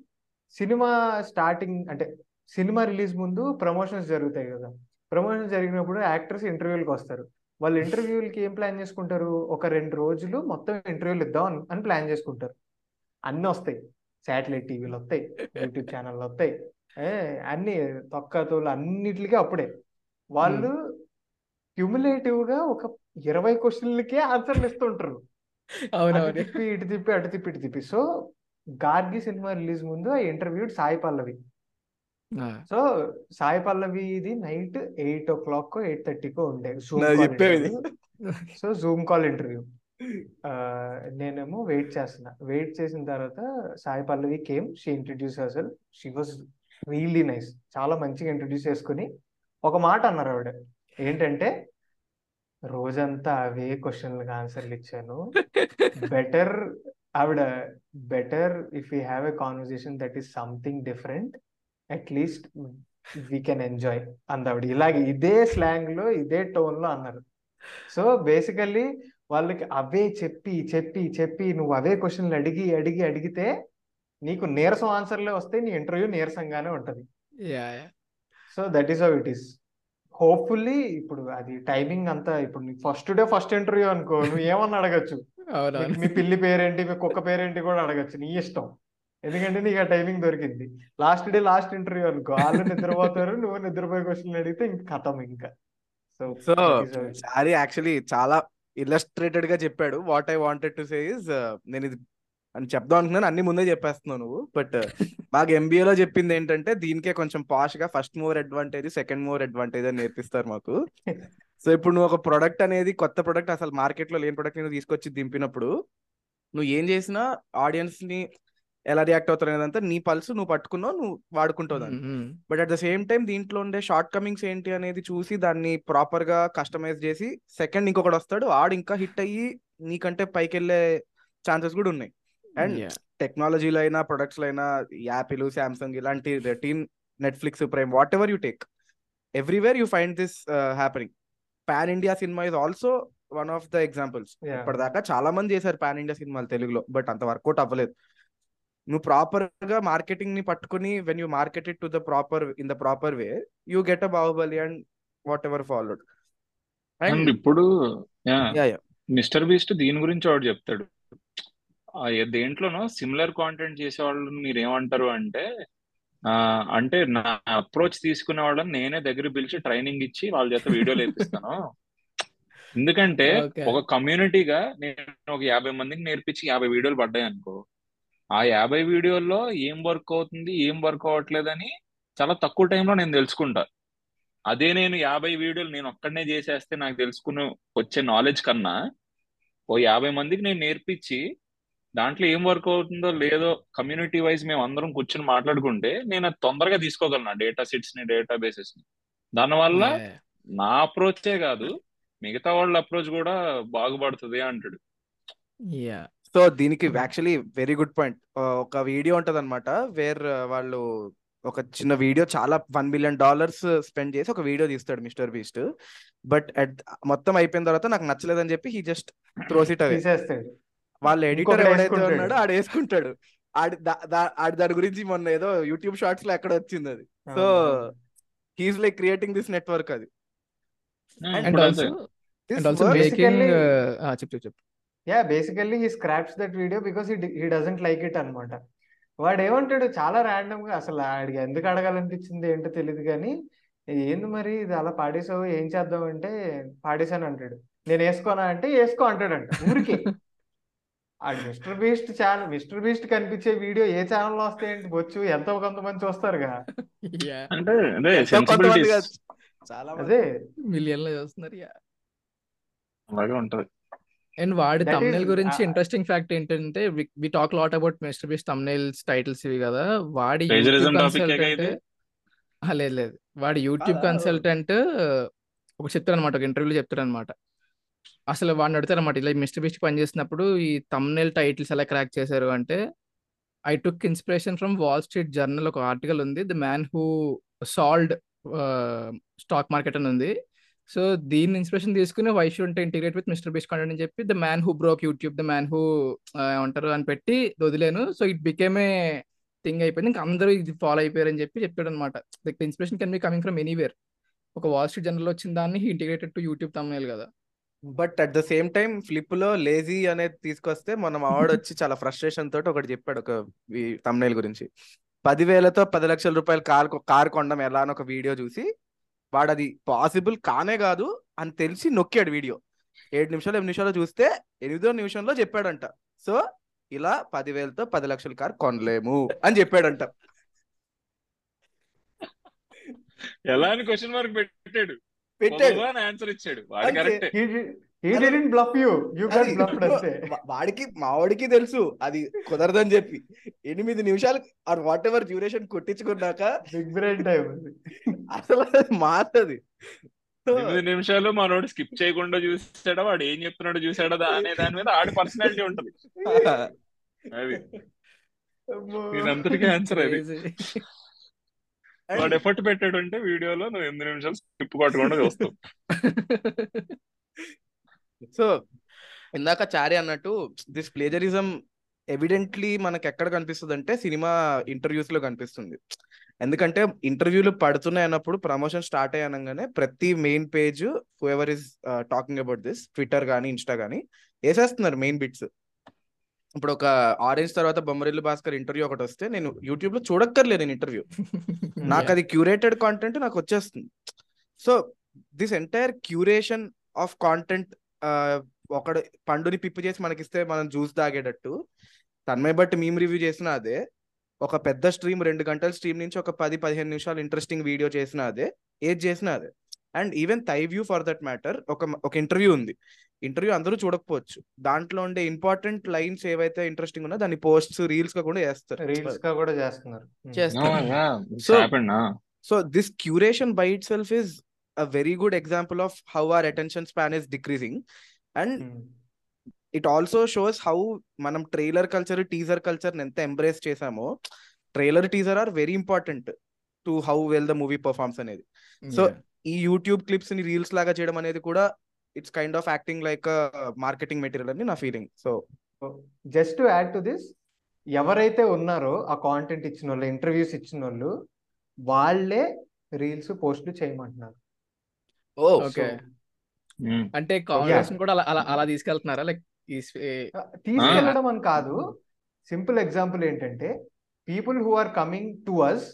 cinema starting అంటే సినిమా రిలీజ్ ముందు ప్రమోషన్స్ జరుగుతాయి కదా. ప్రమోషన్స్ జరిగినప్పుడు యాక్టర్స్ ఇంటర్వ్యూలకు వస్తారు. వాళ్ళు ఇంటర్వ్యూలకి ఏం ప్లాన్ చేసుకుంటారు? ఒక రెండు రోజులు మొత్తం ఇంటర్వ్యూలు ఇద్దాం అని- ప్లాన్ చేసుకుంటారు. అన్నీ వస్తాయి. శాటిలైట్ టీవీలు వస్తాయి యూట్యూబ్ ఛానళ్ళు వస్తాయి. ఏ అన్ని తొక్క తోలు అన్నిటికీ అప్పుడే. వాళ్ళు క్యుములేటివ్గా ఒక ఇరవై క్వశ్చన్లకే ఆన్సర్లు ఇస్తుంటారు. తిప్పి ఇటు తిప్పి అటు తిప్పి ఇటు తిప్పి. సో గార్గి సినిమా రిలీజ్ ముందు ఐ ఇంటర్వ్యూడ్ సాయి పల్లవి. ఆ, సో సాయి పల్లవి ఇది night eight o'clock eight థర్టీకో ఉండే. Interview so zoom call interview నేనేమో వెయిట్ చేస్తున్నా. వెయిట్ చేసిన తర్వాత Sai Pallavi came she introduce అసలు షీ వాజ్ రియల్లీ నైస్ చాలా మంచిగా ఇంట్రడ్యూస్ చేసుకుని ఒక మాట అన్నారు ఆవిడ. ఏంటంటే రోజంతా అవే క్వశ్చన్లకు ఆన్సర్లు ఇచ్చాను. బెటర్ ఆవిడ better if you have a conversation that is something different at least we can enjoy అందావిడ. ఇలాగే ఇదే స్లాంగ్లో ఇదే టోన్లో అన్నారు. సో బేసికల్లీ వాళ్ళకి అవే చెప్పి చెప్పి చెప్పి నువ్వు అవే క్వశ్చన్లు అడిగి అడిగి అడిగితే నీకు నీరసం ఆన్సర్లే వస్తాయి నీ ఇంటర్వ్యూ నీరసంగానే ఉంటది. So that is how it is hopefully ఇప్పుడు అది టైమింగ్ అంతా ఇప్పుడు ఫస్ట్ డే ఫస్ట్ ఇంటర్వ్యూ అనుకో నువ్వు ఏమన్నా అడగచ్చు మీ పిల్లి పేరేంటి మీ కుక్క పేరేంటి కూడా అడగచ్చు. నీ ఇష్టం. ఎందుకంటే నీకు ఆ టైమింగ్ దొరికింది. లాస్ట్ డే లాస్ట్ ఇంటర్వ్యూ అనుకో. వాళ్ళు నిద్రపోతారు నువ్వు నిద్రపోయే క్వశ్చన్ అడిగితే ఇంక కథం ఇంకా. So so. చారి యాక్చువల్లీ చాలా ఇల్లస్ట్రేటెడ్గా చెప్పాడు. What I wanted to say is నేను ఇది అని చెప్దాం అనుకున్నాను. అన్ని ముందే చెప్పేస్తున్నావు నువ్వు. బట్ మాకు MBA లో చెప్పింది ఏంటంటే దీనికే కొంచెం పాష్గా first mover advantage second mover advantage అని నేర్పిస్తారు మాకు. సో ఇప్పుడు నువ్వు ఒక ప్రొడక్ట్ అనేది కొత్త ప్రొడక్ట్ అసలు మార్కెట్లో లేని ప్రొడక్ట్ తీసుకొచ్చి దింపినప్పుడు నువ్వు ఏం చేసినా ఆడియన్స్ని ఎలా రియాక్ట్ అవుతారు అనేదంతా నీ పల్స్ నువ్వు పట్టుకున్నావు నువ్వు వాడుకుంటావు దాన్ని. But at the same time దీంట్లో ఉండే షార్ట్ కమింగ్స్ ఏంటి అనేది చూసి దాన్ని ప్రాపర్గా కస్టమైజ్ చేసి సెకండ్ ఇంకొకటి వస్తాడు ఆడు ఇంకా హిట్ అయ్యి నీకంటే పైకి వెళ్ళే ఛాన్సెస్ కూడా ఉన్నాయి అండ్. టెక్నాలజీలో అయినా ప్రొడక్ట్స్లో అయినా యాపిల్ శాంసంగ్ ఇలాంటి రెటీన్ Netflix Prime whatever you take everywhere you find this happening pan India cinema is also one of the examples. ఇప్పటిదాకా చాలా మంది చేశారు పాన్ ఇండియా సినిమాలు తెలుగులో బట్ అంత వర్కౌట్ అవ్వలేదు నువ్వు ప్రాపర్గా మార్కెటింగ్ని పట్టుకుని when you market it to the proper in the proper way you get a Baahubali and whatever followed and ఇప్పుడు మిస్టర్ బీస్ట్ దీని గురించి ఒకటి చెప్తాడు. దేంట్లోనో సిమిలర్ కాంటెంట్ చేసే వాళ్ళని మీరు ఏమంటారు అంటే అంటే నా అప్రోచ్ తీసుకునే వాళ్ళని నేనే దగ్గర పిలిచి ట్రైనింగ్ ఇచ్చి వాళ్ళ చేత వీడియోలు వేపిస్తాను. ఎందుకంటే. ఒక కమ్యూనిటీగా నేను ఒక యాభై మందికి నేర్పించి యాభై వీడియోలు పడ్డాయి అనుకో ఆ యాభై వీడియోల్లో ఏం వర్క్ అవుతుంది ఏం వర్క్ అవ్వట్లేదని చాలా తక్కువ టైంలో నేను తెలుసుకుంటా అదే నేను యాభై వీడియోలు నేను ఒక్కడనే చేసేస్తే నాకు తెలుసుకుని వచ్చే నాలెడ్జ్ కన్నా ఓ యాభై మందికి నేను నేర్పించి దాంట్లో ఏం వర్క్ అవుతుందో లేదో కమ్యూనిటీ వైజ్ మేము అందరం కూర్చొని మాట్లాడుకుంటే నేను తొందరగా తీసుకోగలను డేటా సెట్స్ని డేటా బేసెస్ని దానివల్ల. నా అప్రోచే కాదు మిగతా వాళ్ళ అప్రోచ్ కూడా బాగుపడుతుంది అంటాడు. సో దీనికి యాక్చువల్లీ వెరీ గుడ్ పాయింట్ ఒక వీడియో ఉంటది అనమాట వేర్ వాళ్ళు ఒక చిన్న వీడియో చాలా వన్ బిలియన్ డాలర్స్ స్పెండ్ చేసి ఒక వీడియో తీస్తాడు మిస్టర్ బీస్ట్ బట్ అట్ మొత్తం అయిపోయిన తర్వాత నాకు నచ్చలేదని చెప్పి he just throws it away వాళ్ళ ఎడిటర్ ఎవడైతే. ఉన్నాడో ఆడు వేసుకుంటాడు. ఆడి దాని గురించి మొన్న ఏదో యూట్యూబ్ షార్ట్స్లో ఎక్కడ వచ్చింది అది. So he's like creating this network అది. అండ్ ఇప్పుడు ఆల్సో అదే This and also works- making Basically- చెప్పు చెప్పు చెప్పు. Yeah basically he scraps that video because he doesn't like it అనమాట వాడు ఏమంటాడు చాలా ర్యాండమ్గా అసలు ఆడికి ఎందుకు అడగాలనిపించింది ఏంటో తెలియదు కానీ ఏంది మరి ఇది అలా పాడేసావు? ఏం చేద్దాం అంటే పాడేశాను అంటాడు. నేను వేసుకోనా అంటే వేసుకో అంటాడంట ఊరికే. ఆడు Mister Beast channel Mister Beast కనిపించే వీడియో ఏ ఛానల్లో వస్తాయండి బొచ్చు ఎంతో కొంతమంది చూస్తారుగా. అంటే అదే. మిలియన్లో చూస్తున్నారు యా అలాగే ఉంటది. అండ్ వాడి తమ్నేల్ is- గురించి ఇంట్రెస్టింగ్ ఫ్యాక్ట్ ఏంటంటే we talk lot about Mister Beast thumbnails titles ఇవి కదా. వాడి? లేదు లేదు. వాడి యూట్యూబ్? కన్సల్టెంట్ ఒక చెప్తాడు అనమాట ఒక ఇంటర్వ్యూలో చెప్తాడు అనమాట అసలు వాడిని అడుగుతారు అనమాట ఇలా మిస్టర్ బీస్ట్ పనిచేసినప్పుడు ఈ తమ్నేల్ టైటిల్స్ ఎలా క్రాక్ చేశారు అంటే I took inspiration from Wall Street Journal ఒక ఆర్టికల్ ఉంది. The man who sold stock market అని ఉంది. సో దీన్ని ఇన్స్పిరేషన్ తీసుకుని why should integrate with Mister Beast content అని చెప్పి the man who broke YouTube the man who ఏమంటారు అని పెట్టి వదిలేను. So it became a thing అయిపోయింది. ఇంకా అందరూ ఇది ఫాలో అయిపోయారు అని చెప్పి చెప్పాడు అనమాట the inspiration can be coming from anywhere. ఒక వాల్ స్ట్రీట్ జర్నల్ వచ్చిన దాన్ని ఇంటిగ్రేటెడ్ టు యూట్యూబ్ తమ్నేల్ కదా. But at the same time ఫ్లిప్లో lazy అనేది తీసుకొస్తే మన మావాడు వచ్చి చాలా ఫ్రస్ట్రేషన్ తోటి ఒకటి చెప్పాడు ఒక తమ్నైల్ గురించి. పదివేలతో పది లక్షల రూపాయలు కార్ కార్ కొండం ఎలా అని ఒక వీడియో చూసి వాడు అది పాసిబుల్ కానే కాదు అని తెలిసి నొక్కాడు వీడియో. ఏడు నిమిషాలు ఎనిమిది నిమిషాలు చూస్తే ఎనిమిదో నిమిషంలో చెప్పాడంట. సో ఇలా పదివేలతో పది లక్షల కార్ కొనలేము అని చెప్పాడంట. ఎలా అని క్వశ్చన్ మార్క్ పెట్టాడు? పెట్టాడు. ఆన్సర్ ఇచ్చాడు. వాడు అంతే. కరెక్టే వాడికి మావాడికి తెలుసు. అది కుదరదని చెప్పి. ఎనిమిది నిమిషాలు ఆర్ వాట్ ఎవర్ డ్యూరేషన్ కొట్టించుకున్నాక బిగ్ బ్రెయిన్ టైం అసలు మారది. ఎనిమిది నిమిషాలు మనోడు స్కిప్ చేయకుండా చూసాడా? వాడు ఏం చెప్తున్నాడో చూసాడా అనే దాని మీద ఆడి పర్సనాలిటీ ఉంటది. అది. దీనంతటికీ ఆన్సర్ అది. వాడు ఎఫర్ట్ పెట్టాడు అంటే వీడియోలో నువ్వు ఎనిమిది నిమిషాలు స్కిప్ కొట్టకుండా చూస్తావు. సో ఇందాక చారి అన్నట్టు దిస్ ప్లేజరిజం ఎవిడెంట్లీ మనకి ఎక్కడ కనిపిస్తుంది అంటే సినిమా ఇంటర్వ్యూస్లో కనిపిస్తుంది. ఎందుకంటే ఇంటర్వ్యూలు పడుతున్నాయి అన్నప్పుడు ప్రమోషన్ స్టార్ట్ అయ్యానగానే ప్రతి main page ever is talking about this Twitter కానీ ఇన్స్టా కానీ వేసేస్తున్నారు మెయిన్ బిట్స్ ఇప్పుడు ఒక ఆరెంజ్ తర్వాత బొమ్మరిల్లు భాస్కర్ ఇంటర్వ్యూ ఒకటి వస్తే నేను యూట్యూబ్లో చూడక్కర్లేదు నేను ఇంటర్వ్యూ నాకు అది క్యూరేటెడ్ కాంటెంట్ నాకు వచ్చేస్తుంది. So this entire curation of content ఒకడు పండుని పిప్పు చేసి మనకిస్తే మనం జ్యూస్ తాగేటట్టు. తన్మయ్ బట్టి మేము రివ్యూ చేసిన అదే. ఒక పెద్ద స్ట్రీమ్ రెండు గంటల స్ట్రీమ్ నుంచి ఒక పది పదిహేను నిమిషాలు ఇంట్రెస్టింగ్ వీడియో చేసిన అదే. ఏది చేసినా అదే. And even the view for that matter ఒక ఒక ఇంటర్వ్యూ ఉంది. ఇంటర్వ్యూ అందరూ చూడకపోవచ్చు. దాంట్లో ఉండే ఇంపార్టెంట్ లైన్స్ ఏవైతే ఇంట్రెస్టింగ్ ఉన్నా దాన్ని పోస్ట్స్ రీల్స్గా కూడా చేస్తారు. రీల్స్గా కూడా చేస్తున్నారు. చేస్తారు so So- so this curation by itself is a very good example of how our attention span is decreasing and it also shows how మనం ట్రైలర్ కల్చర్ టీజర్ కల్చర్ ఎంత ఎంబ్రేస్ చేసామో trailer teaser are very important to how well the movie performs అనేది. So, ఈ YouTube క్లిప్స్ని reels లాగా చేయడం అనేది కూడా it's kind of acting like marketing material అని నా feeling so just to add to this ఎవరైతే ఉన్నారో ఆ కాంటెంట్ ఇచ్చిన వాళ్ళు ఇంటర్వ్యూస్ ఇచ్చిన వాళ్ళు వాళ్ళే రీల్స్ పోస్ట్లు చేయమంటున్నారు. ఓ ఓకే. అంటే కాన్వర్సేషన్ కూడా అలా అలా అలా తీసుకెళ్తున్నారా? లైక్ తీసుకెళ్ళడం అని కాదు. సింపుల్ ఎగ్జాంపుల్ ఏంటంటే people who are coming to us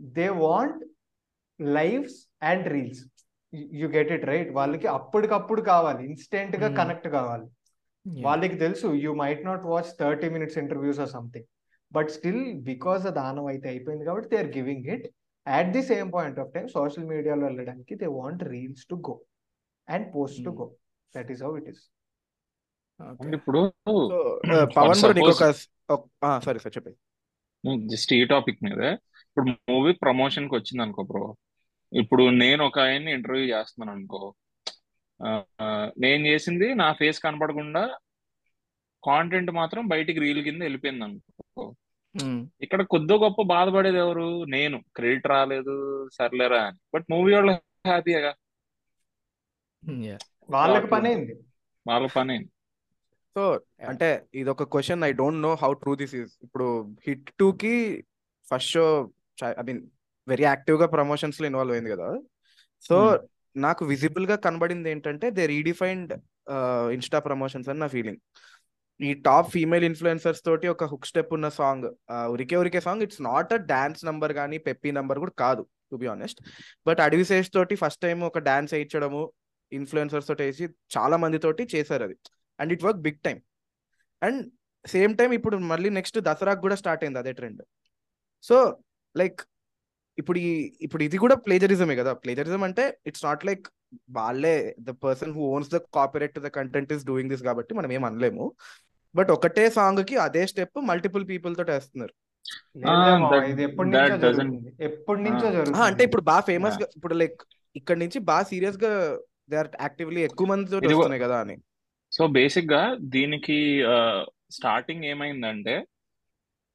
they want lives and reels. You get it right? వాళ్ళకి అప్పటికప్పుడు కావాలి. ఇన్స్టెంట్గా. కనెక్ట్ కావాలి. వాళ్ళకి తెలుసు you might not watch thirty minutes interviews or something. But still because దానం అయితే అయిపోయింది కాబట్టి they are giving it. At the same point of time social మీడియాలో వెళ్ళడానికి they want reels to go and post to. Go that is how it is ఇప్పుడు Pavan sorry sir చెప్పండి just ఈ topic మీద. ఇప్పుడు మూవీ ప్రమోషన్కి వచ్చింది అనుకో బ్రో. ఇప్పుడు నేను ఒక ఆయన్ని ఇంటర్వ్యూ చేస్తున్నాను అనుకో నేను చేసింది నా ఫేస్ కనపడకుండా కాంటెంట్ మాత్రం బయటికి రీల్ కింద వెళ్ళిపోయింది అనుకో ఇక్కడ కొద్దో గొప్ప బాధపడేది ఎవరు? నేను. క్రెడిట్ రాలేదు సర్లేరా అని. బట్ మూవీ వాళ్ళు హ్యాపీగా వాళ్ళకి పని అయింది. వాళ్ళ పని సో అంటే ఇది ఒక question I don't know how true this is ఇప్పుడు హిట్ టూ కి first show I mean very యాక్టివ్గా ప్రమోషన్స్లో ఇన్వాల్వ్ అయింది కదా. సో. నాకు విజిబుల్గా కనబడింది ఏంటంటే దే రీడిఫైన్డ్ ఇన్స్టా ప్రమోషన్స్ అని నా ఫీలింగ్ ఈ టాప్ ఫీమేల్ ఇన్ఫ్లుయెన్సర్స్ తోటి ఒక హుక్ స్టెప్ ఉన్న సాంగ్. ఉరికే ఉరికే song. It's not a dance number కానీ పెప్పీ నంబర్ కూడా కాదు to be honest but Adivi Sesh తోటి ఫస్ట్ టైం ఒక డాన్స్ వేయించడము ఇన్ఫ్లుయెన్సర్స్ తోటి వేసి చాలా మంది తోటి చేశారు అది. And it work big time and same time ఇప్పుడు మళ్ళీ నెక్స్ట్ దసరాకు కూడా స్టార్ట్ అయింది అదే ట్రెండ్ సో లైక్ ఇప్పుడు ఈ ఇప్పుడు ఇది కూడా ప్లేజరిజమే కదా. ప్లేజరిజం అంటే ఇట్స్ నాట్ లైక్ వాళ్ళే the person who owns the copyright to the content is doing this కాబట్టి మనం ఏం అనలేము. బట్ ఒకటే సాంగ్కి అదే స్టెప్ మల్టిపుల్ పీపుల్ తోటి వేస్తున్నారు ఎప్పటి that నుంచో జరుగుతుంది. ఎప్పటి నుంచో. ఆ, జరుగుతుంది. అంటే ఇప్పుడు బాగా ఫేమస్గా ఇప్పుడు లైక్ ఇక్కడ నుంచి బాగా సీరియస్గా దే ఆర్ యాక్టివ్లీ ఎక్కువ మంది తోటి వస్తున్నాయి కదా అని. సో బేసిక్గా దీనికి స్టార్టింగ్ ఏమైందంటే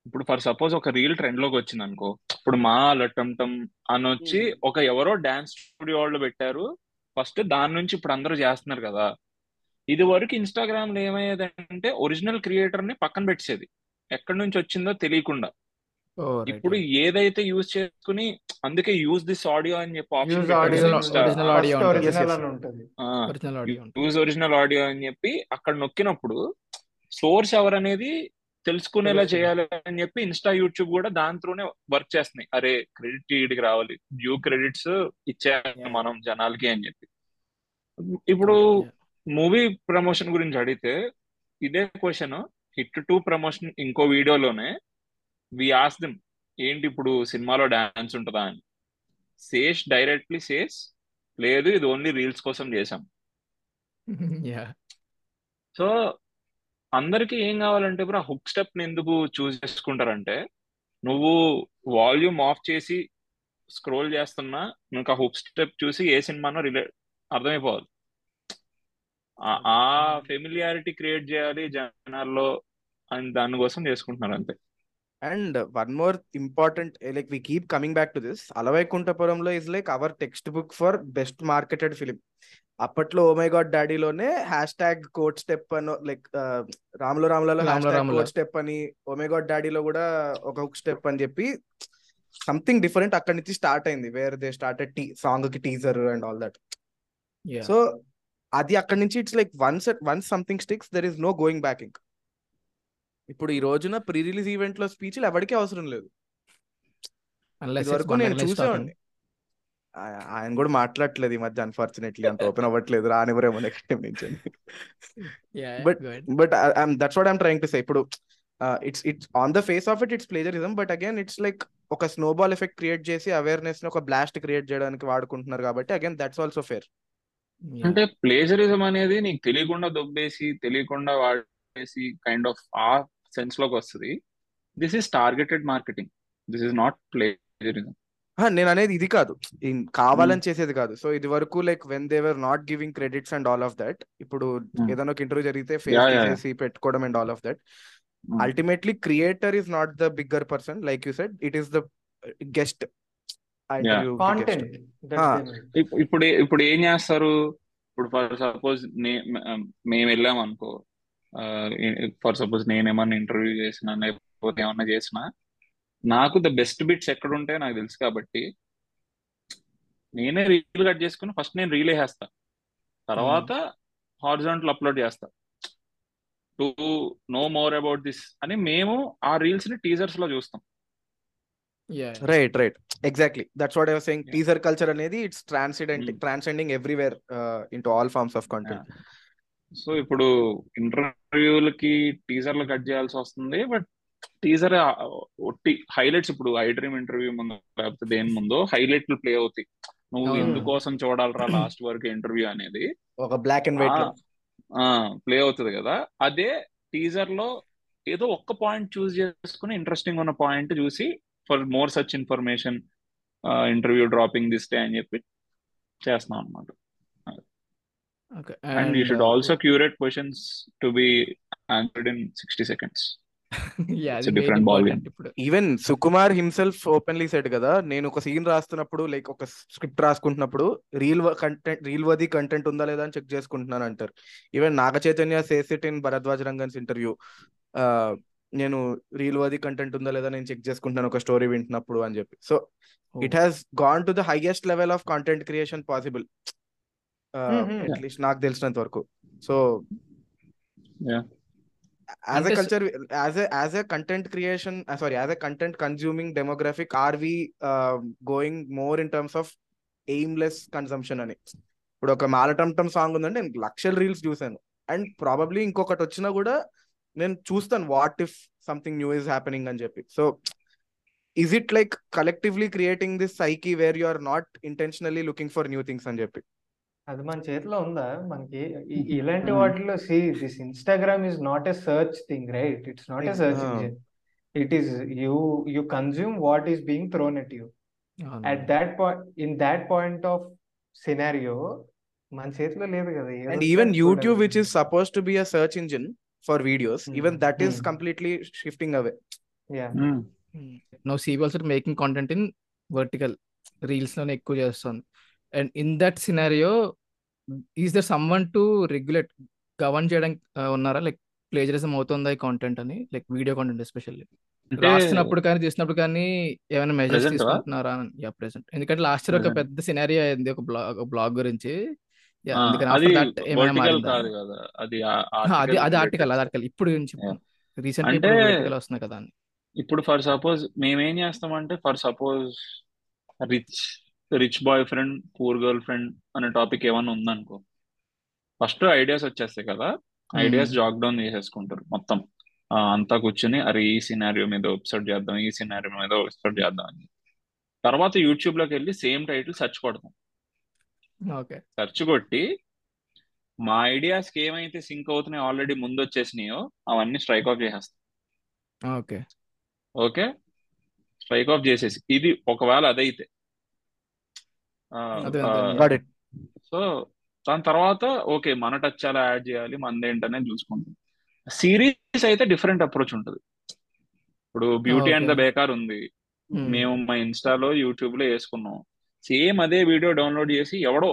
ఇప్పుడు ఫర్ సపోజ్ ఒక రీల్ ట్రెండ్లోకి వచ్చింది అనుకో ఇప్పుడు మా లట్టంటం అని వచ్చి. ఒక ఎవరో డాన్స్ స్టూడియో వాళ్ళు పెట్టారు. ఫస్ట్ దాని నుంచి ఇప్పుడు అందరూ చేస్తున్నారు కదా. ఇది వరకు ఇన్స్టాగ్రామ్లో ఏమయ్యేదంటే ఒరిజినల్ క్రియేటర్ని పక్కన పెట్టేది ఎక్కడి నుంచి వచ్చిందో తెలియకుండా. ఇప్పుడు ఏదైతే యూజ్ చేసుకుని అందుకే యూజ్ దిస్ ఆడియో అని చెప్పి ఆప్షన్ యూజ్ ఒరిజినల్ ఆడియో ఉంటుంది. యూజ్ ఒరిజినల్ ఆడియో అని చెప్పి అక్కడ నొక్కినప్పుడు సోర్స్ ఎవరనేది తెలుసుకునేలా. చేయాలి అని చెప్పి ఇన్స్టా యూట్యూబ్ కూడా దాంట్లోనే వర్క్ చేస్తున్నాయి. అరే క్రెడిట్ వీడికి రావాలి. డ్యూ క్రెడిట్స్ ఇచ్చేయాలి Yeah. మనం జనాలకి అని చెప్పి. ఇప్పుడు మూవీ ప్రమోషన్ గురించి అడిగితే ఇదే క్వశ్చన్ హిట్ టూ ప్రమోషన్ ఇంకో వీడియోలోనే వి ఆస్ దిమ్ ఏంటి ఇప్పుడు సినిమాలో డాన్స్ ఉంటుందా అని? సేష్ డైరెక్ట్లీ సేస్ లేదు ఇది ఓన్లీ రీల్స్ కోసం చేసాం సో అందరికీ ఏం కావాలంటే ఇప్పుడు ఆ హుక్ స్టెప్ని ఎందుకు చూస్ చేసుకుంటారంటే నువ్వు వాల్యూమ్ ఆఫ్ చేసి స్క్రోల్ చేస్తున్నా నీకు ఆ హుక్ స్టెప్ చూసి ఏ సినిమానో రిలే అర్థమైపోవాలి. ఆ- ఆ ఫెమిలియారిటీ క్రియేట్ చేయాలి జనాల్లో అని దానికోసం చేసుకుంటున్నారు అంతే. And one more important like we keep coming back to this అలవైకుంఠపురంలో is like our textbook for best marketed film అప్పట్లో ఓమై గాడ్ డాడీలోనే హ్యాష్ ట్యాగ్ కోట్ స్టెప్ అని లైక్ రాములో రాములలో. కోట్ స్టెప్ అని ఓమై గాడ్ డాడీలో కూడా ఒక హుక్ స్టెప్ అని చెప్పి సంథింగ్ డిఫరెంట్ అక్కడి నుంచి స్టార్ట్ అయింది వేర్ దే స్టార్టెడ్ టీ సాంగ్కి teaser and all that yeah so అది అక్కడి నుంచి it's like once once something sticks there is no going back ఇంక్ ఇప్పుడు ఈ రోజున ప్రీ రిలీజ్ ఈవెంట్లో స్పీచ్లు ఎవరికీ అవసరం లేదు. వరకు నేను చూసేవాడిని. ఆయన కూడా మాట్లాడట్లేదు ఈ మధ్య అన్ఫార్చునేట్లీ అంత ఓపెన్ అవ్వట్లేదు రానివ్వరేమో నెక్స్ట్ టైం నుంచి. But- but that's what I'm trying to say ఇప్పుడు it's it's on the face of it it's plagiarism but again it's like ఒక స్నోబాల్ ఎఫెక్ట్ క్రియేట్ చేసి అవేర్నెస్ని ఒక బ్లాస్ట్ క్రియేట్ చేయడానికి వాడుకుంటున్నారు కాబట్టి అగైన్ దట్స్ ఆల్సో ఫేర్ అంటే ప్లేజరిజం అనేది నీకు తెలియకుండా దొబ్బేసి తెలియకుండా వాడేసి కైండ్ ఆఫ్ ఆ సెన్స్లోకి వస్తుంది. This is targeted marketing this is not plagiarism నేను అనేది ఇది కాదు. కావాలని చేసేది కాదు. సో ఇది వరకు like when they're not giving credits and all of that ఇప్పుడు Hmm. ఏదైనా ఒక ఇంటర్వ్యూ జరిగితే ఫేస్ పెట్టుకోవడం and all of that ultimately creator is not the bigger person like you said it is the guest content Ah. ఇప్- ఇప్పుడు ఇప్పుడు ఏం చేస్తారు? ఇప్పుడు ఫర్ సపోజ్ మేము వెళ్ళాం అనుకో. ఫర్ సపోజ్ నేను ఏమన్నా ఇంటర్వ్యూ చేసినా లేకపోతే ఏమన్నా చేసినా నాకు ద బెస్ట్ బిట్స్ ఎక్కడ ఉంటాయో నాకు తెలుసు కాబట్టి నేనే రీల్ కట్ చేసుకుని ఫస్ట్ నేను రీల్ వేసేస్తా తర్వాత హారిజాంటల్ అప్లోడ్ చేస్తా. To know more about this అని మేము ఆ రీల్స్ని టీజర్స్లో చూస్తాం. Right right exactly that's what I saying. Teaser culture అనేది it's transcendent Hmm. Transcending everywhere into all forms of content so ఇప్పుడు ఇంటర్వ్యూలకి టీజర్లు కట్ చేయాల్సి వస్తుంది. బట్ టీజర్ ఒట్టి హైలైట్స్ ఇప్పుడు ఐ డ్రీమ్ ఇంటర్వ్యూ ముందు లేకపోతే దేని ముందు హైలైట్లు ప్లే అవుతాయి. నువ్వు. ఎందుకోసం చూడాలరా లాస్ట్ వరకు ఇంటర్వ్యూ అనేది? ఒక బ్లాక్ అండ్ వైట్ ప్లే అవుతుంది కదా. అదే టీజర్లో ఏదో ఒక్క పాయింట్ చూస్ చేసుకుని ఇంట్రెస్టింగ్ ఉన్న పాయింట్ చూసి for more such information interview dropping this day అని చెప్పి చేస్తున్నాం అనమాట and you should also curate questions to be answered in sixty seconds ఇప్పుడు. Even Sukumar himself openly said కదా నేను ఒక సీన్ రాస్తున్నప్పుడు లైక్ ఒక script రాసుకుంటున్నప్పుడు reel content reel worthy content ఉందా లేదా అని చెక్ చేసుకుంటున్నాను అంటారు. Even Naga Chaitanya says it in Bharadwaj Rangan's interview నేను రీల్ వది కంటెంట్ ఉందా లేదా నేను చెక్ చేసుకుంటున్నాను ఒక స్టోరీ వింటున్నప్పుడు అని చెప్పి. So it has gone to the highest level of content creation possible. At least నాకు తెలిసినంత వరకు. So. As a culture as a as a content creation sorry as a content consuming demographic are we going more in terms of aimless consumption అని. ఇప్పుడు ఒక మాలటంటం song ఉందంటే నేను లక్షల reels చూసాను అండ్ ప్రాబబ్లీ ఇంకొకటి వచ్చినా కూడా నేను చూస్తాను what if something new is happening అని చెప్పి. So is it like collectively creating this psyche where you are not intentionally looking for new things అని చెప్పి? అది మన చేతిలో ఉందా? మనకి ఇ- ఇలాంటి Hmm. వాటిలో see this Instagram is not a search thing right it's not a search it is you you consume what is being thrown at you. At that point in that point of scenario మన చేతిలో లేదు కదా and even YouTube which is suppose to be a search engine for videos even Hmm. That is Hmm. Completely shifting away yeah Mm. No CB also making content in vertical రీల్స్లోనే ఎక్కువ చేస్తుంది and in that scenario is there someone to to regulate govern చేయడానికి ఉన్నారా? Like plagiarism అవుతుందా ఈ content అని? Like video content especially రాస్తున్నప్పుడు కానీ చేసినప్పుడు కానీ ఏమైనా మెజర్స్? తీసుకుంటున్నారా ప్రెసెంట్ ఎందుకంటే లాస్ట్ ఇయర్ ఒక Present. పెద్ద సినారియో అయింది ఒక బ్లాగ్ బ్లాగ్ గురించి. అది కాదు కదా అది ఆర్టికల్ అది ఆర్టికల్ అది ఆర్టికల్ ఇప్పుడు గురించి. రీసెంట్ అంటే వస్తున్నాయి కదా అని. ఇప్పుడు ఫర్ సపోజ్ మేమేం చేస్తామంటే for suppose rich rich boyfriend poor girlfriend అనే టాపిక్ ఏమన్నా ఉందనుకో ఫస్ట్ ఐడియాస్ వచ్చేస్తాయి కదా ఐడియాస్ జాక్ డౌన్ చేసేసుకుంటారు మొత్తం. అంతా కూర్చుని అరే ఈ సినారియో మీద ఎపిసోడ్ చేద్దాం ఈ సినారియో మీద ఎపిసోడ్ చేద్దాం అని. తర్వాత యూట్యూబ్లోకి వెళ్ళి సేమ్ టైటిల్ సెర్చ్ కొడతాం. ఓకే. సెర్చ్ కొట్టి మా ఐడియాస్కి ఏమైతే సింక్ అవుతున్నాయో ఆల్రెడీ ముందు వచ్చేసినాయో అవన్నీ స్ట్రైక్ ఆఫ్ చేసేస్తాం. ఓకే. ఓకే? స్ట్రైక్ ఆఫ్ చేసేసి. ఇది ఒకవేళ అదైతే. సో దాని తర్వాత ఓకే మన టచ్ ఎలా యాడ్ చేయాలి మనది ఏంటనేది చూసుకుంటాం. సిరీస్ అయితే డిఫరెంట్ అప్రోచ్ ఉంటుంది. ఇప్పుడు బ్యూటీ అండ్ ద బేకార్ ఉంది. మేము మా ఇన్స్టాలో యూట్యూబ్లో వేసుకున్నాం. సేమ్ అదే వీడియో డౌన్లోడ్ చేసి ఎవడో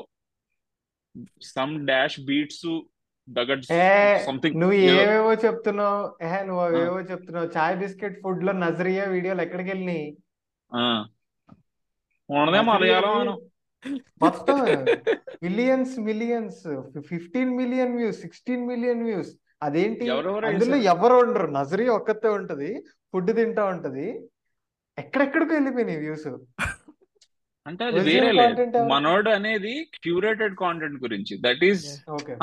సమ్ డాష్ బీట్స్ నువ్వు ఏవేవో చెప్తున్నావు? నువ్వు అవేవో చెప్తున్నావు? చాయ్ బిస్కెట్ ఫుడ్లో నజరియా వీడియోలు ఎక్కడికి వెళ్ళినాయి మలయాళం మొత్తం millions millions fifteen million views sixteen million views. అదేంటి? అందులో ఎవరు ఉండరు. నజరియా ఒక్కతే ఉంటది. ఫుడ్ తింటా ఉంటది. ఎక్కడెక్కడికి వెళ్ళిపోయినాయి వ్యూస్. అంటే అది కాంటెంట్ ఎవరు? మనోడు అనేది క్యూరేటెడ్ కాంటెంట్ గురించి. దట్ ఈస్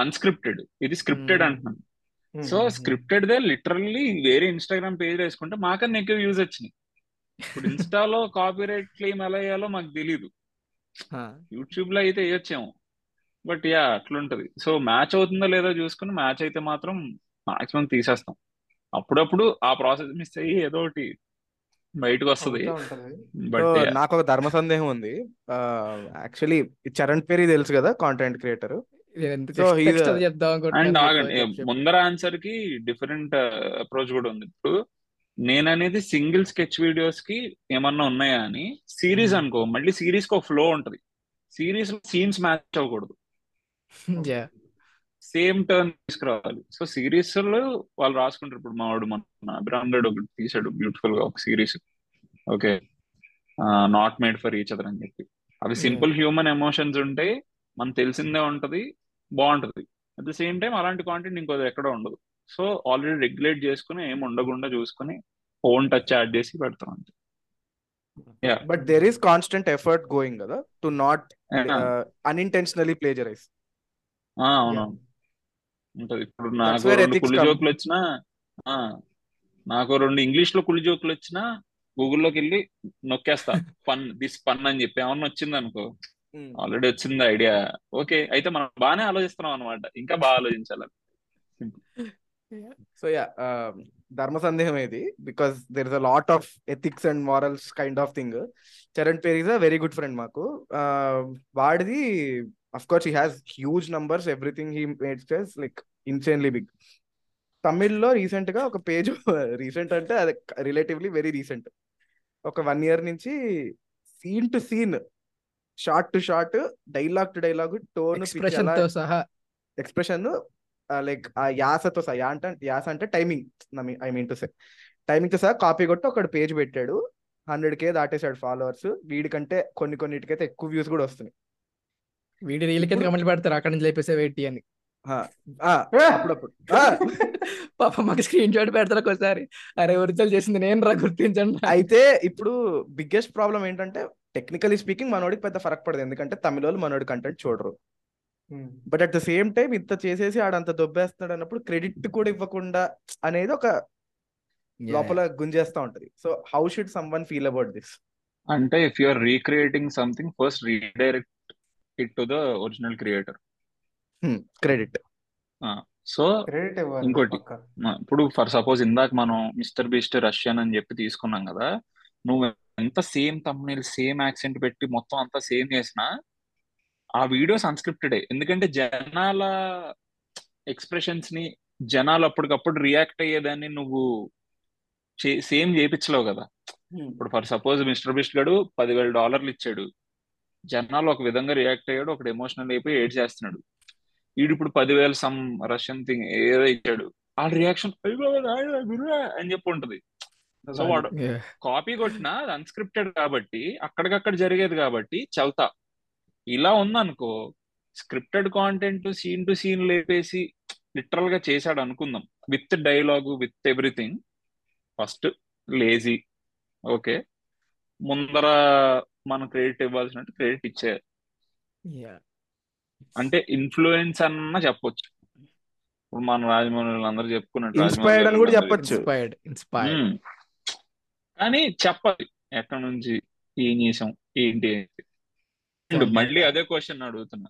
అన్స్క్రిప్టెడ్ ఇది స్క్రిప్టెడ్ అంటున్నాను సో స్క్రిప్టెడ్ దే లిటరల్లీ వేరే ఇన్స్టాగ్రామ్ పేజ్ వేసుకుంటే మాకన్నా ఎక్కువ వ్యూస్ వచ్చినాయి. ఇప్పుడు ఇన్స్టాలో కాపీరైట్ క్లెయిమ్ ఎలా వేయాలో మాకు తెలియదు యూట్యూబ్లో అయితే వేయొచ్చేమో. బట్ యా అట్లుంటది. సో మ్యాచ్ అవుతుందో లేదో చూసుకుని మ్యాచ్ అయితే మాత్రం మాక్సిమం తీసేస్తాం. అప్పుడప్పుడు ఆ ప్రాసెస్ మిస్ అయ్యి ఏదో ఒకటి బయటకు వస్తుంది నాకు ఒక ధర్మ సందేహం ఉంది. యాక్చువల్లీ చరణ్ పేరి తెలుసు కదా కాంటెంట్ క్రియేటర్ ముందర ఆన్సర్కి డిఫరెంట్ అప్రోచ్ కూడా ఉంది. ఇప్పుడు నేను అనేది సింగిల్ స్కెచ్ వీడియోస్కి ఏమన్నా ఉన్నాయా అని సిరీస్ మ్మ్. అనుకో. మళ్ళీ సిరీస్కి ఒక ఫ్లో ఉంటది. సిరీస్లో సీన్స్ మ్యాచ్ అవ్వకూడదు. సేమ్ టర్న్ తీసుకురావాలి. సో సిరీస్లో వాళ్ళు రాసుకుంటారు. ఇప్పుడు మా వాడు మన అభిరామ్ రెడ్డి ఒకటి తీసాడు బ్యూటిఫుల్గా ఒక series. Okay. Not made for each other అని చెప్పి. అవి సింపుల్ హ్యూమన్ ఎమోషన్స్ ఉంటాయి మనకు తెలిసిందే ఉంటది బాగుంటది. అట్ ద సేమ్ టైం అలాంటి కాంటెంట్ ఇంకో ఎక్కడ ఉండదు. సో ఆల్రెడీ రెగ్యులేట్ చేసుకుని ఏం ఉండకుండా చూసుకుని ఫోన్ టచ్ యాడ్ చేసి పెడతాం అంతే. Yeah but there is constant effort going కదా? టు నాట్ అన్ఇంటెన్షనలీ ప్లేజరైజ్ అవునవును. ఉంటది. ఇప్పుడు నాకు రెండు కుళ్ళు జోకులు వచ్చినా ఆ, నాకు రెండు ఇంగ్లీష్లో కుళ్ళు జోకులు వచ్చినా గూగుల్లోకి వెళ్ళి నొక్కేస్తా. పన్ దిస్ పన్ అని చెప్పి. ఏమన్నా వచ్చింది అనుకో ఆల్రెడీ వచ్చింది ఐడియా. ఓకే అయితే మనం బాగానే ఆలోచిస్తున్నాం అనమాట ఇంకా బాగా ఆలోచించాలి సో యా ధర్మ సందేహం ఇది. Because there is a lot of ethics and morals kind of thing Charan Peri is a very good friend మాకు. Uh, వాడిది of course he has huge numbers everything he makes like insanely big తమిళ్ళో రీసెంట్గా ఒక page recent అంటే అది relatively very recent ఒక one year నుంచి scene to scene short to short dialogue to dialogue tone expression like uh యాసతో సహా yeah అంటే యాస అంటే timing I mean to say టైమింగ్తో సహా కాపీ కొట్టి ఒకటి పేజ్ పెట్టాడు. హండ్రెడ్ కే దాటేశాడు ఫాలోవర్స్ వీడికంటే కొన్ని కొన్నిటికైతే ఎక్కువ వ్యూస్ కూడా వస్తున్నాయి. వీడి రీల్ కింద కమెంట్లు పెడతారు అక్కడి నుంచి లేపేసే వెయిట్ అని అప్పుడప్పుడు. పాప మాకు స్క్రీన్ షాట్ పెడతారు ఒకసారి అరే ఒరిజినల్ చేసింది నేను రా గుర్తించండి. అయితే ఇప్పుడు బిగ్గెస్ట్ ప్రాబ్లం ఏంటంటే టెక్నికలీ స్పీకింగ్ మనోడికి పెద్ద ఫరక్ పడదు. ఎందుకంటే తమిళ వాళ్ళు మనోడి కంటెంట్ చూడరు. But at the same time ఇంత చేసేసి ఆడంత దొబ్బేస్తున్నాడు అన్నప్పుడు క్రెడిట్ కూడా ఇవ్వకుండా అనేది ఒక లోపల గుంజేస్తా ఉంటది. So how should someone feel about this అంటే if you are recreating something first redirect it to the original creator credit so ఇంకోటి ఇప్పుడు ఫర్ సపోజ్ ఇందాక మనం మిస్టర్ బీస్ట్ రష్యన్ అని చెప్పి తీసుకున్నాం కదా నువ్వు ఎంత సేమ్ తమ్నేల్ సేమ్ యాక్సెంట్ పెట్టి మొత్తం అంతా సేమ్ చేసినా ఆ వీడియోస్ అన్స్క్రిప్టెడే ఎందుకంటే జనాల ఎక్స్ప్రెషన్స్ని జనాలు అప్పటికప్పుడు రియాక్ట్ అయ్యేదాన్ని నువ్వు సేమ్ చేయించలేవు కదా. ఇప్పుడు ఫర్ సపోజ్ మిస్టర్ బిస్ట్ గడు పదివేల డాలర్లు ఇచ్చాడు. జనాలు ఒక విధంగా రియాక్ట్ అయ్యాడు ఒకటి ఎమోషనల్ అయిపోయి ఏడ్ చేస్తున్నాడు. వీడు ఇప్పుడు పదివేల సమ్ రష్యన్ థింగ్ ఏదో ఇచ్చాడు. ఆ రియాక్షన్ అని చెప్పి ఉంటది. సో వాడు. కాపీ కొట్టినా అది అన్స్క్రిప్టెడ్ కాబట్టి అక్కడికక్కడ జరిగేది కాబట్టి చౌతా ఇలా ఉందనుకో scripted content scene to scene లేపేసి లిటరల్గా చేశాడు అనుకుందాం. With dialogue with everything first lazy okay ముందర మనం క్రెడిట్ ఇవ్వాల్సినట్టు క్రెడిట్ ఇచ్చే Yeah. అంటే ఇన్ఫ్లుయెన్స్ అన్న చెప్పొచ్చు. ఇప్పుడు మన రాజమౌళి అందరూ చెప్పుకున్నట్టు ఇన్స్పైర్డ్ అని కూడా చెప్పొచ్చు. inspired. ఉమ్. కానీ చెప్పాలి. ఎక్కడి నుంచి ఏం చేసాం? ఏంటి. ఇప్పుడు మళ్ళీ అదే క్వశ్చన్ అడుగుతున్నా.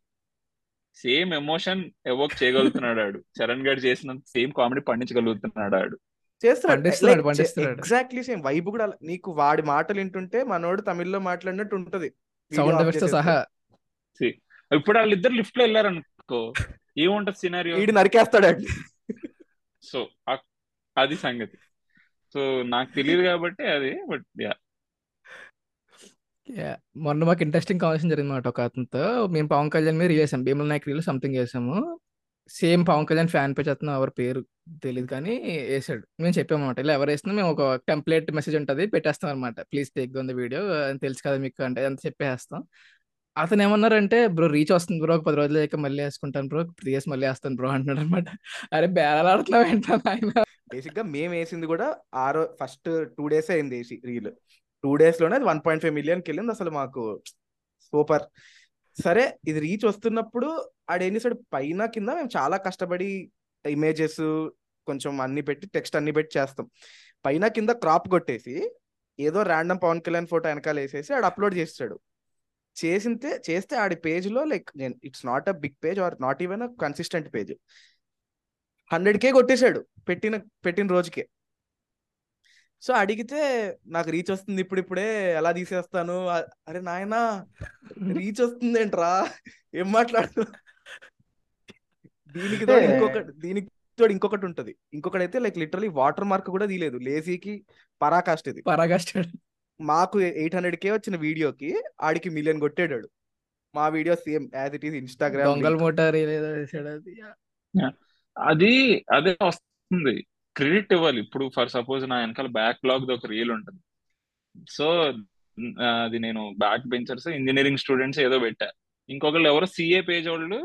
సేమ్ ఎమోషన్ ఎవోక్ చేయగలుగుతున్నాడు ఆడు. చరణ్ గారు చేసినంత సేమ్ కామెడీ పండించగలుగుతున్నాడు ఆడు. పండిస్తున్నాడు. ఎగ్జాక్ట్లీ సేమ్ వైబ్ కూడా అలా- నీకు వాడి మాటలు వింటుంటే మనోడు తమిళ్ళో మాట్లాడినట్టు ఉంటది. Sound effects. సహా. ఇప్పుడు వాళ్ళిద్దరు లిఫ్ట్లో వెళ్ళారనుకో ఏముంటది సినారియో వీడు నరికేస్తాడు. అండి సో అది సంగతి. సో నాకు తెలియదు కాబట్టి అది బట్ యా. మొన్న మాకు ఇంట్రెస్టింగ్ కాన్వర్సేషన్ జరిగింది మాట ఒక అతనితో. మేము పవన్ కళ్యాణ్ మీద రీల్ చేసాం. భీమల నాయక్ రీల్ సంథింగ్ చేసాము. Same Pawan Kalyan fan page అతను ఎవరి పేరు తెలియదు కానీ వేసాడు. మేము చెప్పామన్నమాట. ఇలా ఎవరు వేసినా మేము ఒక టెంప్లెట్ మెసేజ్ ఉంటుంది పెట్టేస్తాం అనమాట ప్లీజ్ టేక్ ద వీడియో అని తెలుసు కదా మీకు అంటే అంత చెప్పేస్తాం. అతను ఏమన్నారంటే బ్రో రీచ్ వస్తుంది బ్రో ఒక పది రోజులు లేక మళ్ళీ వేసుకుంటాను బ్రో త్రీ ఇయర్స్ మళ్ళీ వేస్తాను బ్రో అంటున్నాడు అనమాట అరే బేరాలు ఆడుతున్నావు ఏంటన్నా ఆయన బేసిక్గా మేము వేసింది కూడా ఆరో ఫస్ట్ టూ డేస్ అయింది వేసి రీల్. టూ డేస్లోనే వన్ పాయింట్ ఫైవ్ మిలియన్కి వెళ్ళింది. అసలు మాకు సూపర్ సరే ఇది రీచ్ వస్తున్నప్పుడు ఆడేం చేశాడు పైన కింద మేము చాలా కష్టపడి ఇమేజెస్ కొంచెం అన్ని పెట్టి టెక్స్ట్ అన్ని పెట్టి చేస్తాం. పైన కింద క్రాప్ కొట్టేసి ఏదో ర్యాండమ్ పవన్ కళ్యాణ్ ఫోటో వెనకాల వేసేసి ఆడు అప్లోడ్ చేస్తాడు. చేసింతే చేస్తే ఆడి పేజ్లో లైక్ నేను it's not a big page or not even a consistent page hundred K కొట్టేశాడు పెట్టిన పెట్టిన రోజుకే. సో అడిగితే నాకు రీచ్ వస్తుంది ఇప్పుడు ఇప్పుడే ఎలా తీసేస్తాను? అరే నాయనా రీచ్ వస్తుంది ఏంట్రా ఏం మాట్లాడు దీనికి తోడు ఇంకొకటి దీనికి తోడు ఇంకొకటి ఉంటది. ఇంకొకటి అయితే లైక్ లిటరలీ వాటర్ మార్క్ కూడా తీయలేదు. లేజీకి పరాకాష్ట ఇది పరాగాస్టాడు మాకు ఎయిట్ హండ్రెడ్ కే వచ్చిన వీడియోకి ఆడికి మిలియన్ కొట్టాడు మా video same as it is Instagram దొంగల మోటార్ అది అదే వస్తుంది. క్రెడిట్ ఇవ్వాలి. ఇప్పుడు ఫర్ సపోజ్ నా వెనకాల బ్యాక్లాగ్ ఒక రీల్ ఉంటుంది. సో అది నేను బ్యాక్ బెంచర్స్ ఇంజనీరింగ్ స్టూడెంట్స్ ఏదో పెట్టా. ఇంకొకళ్ళు ఎవరో సిఏ పేజ్ వాళ్ళు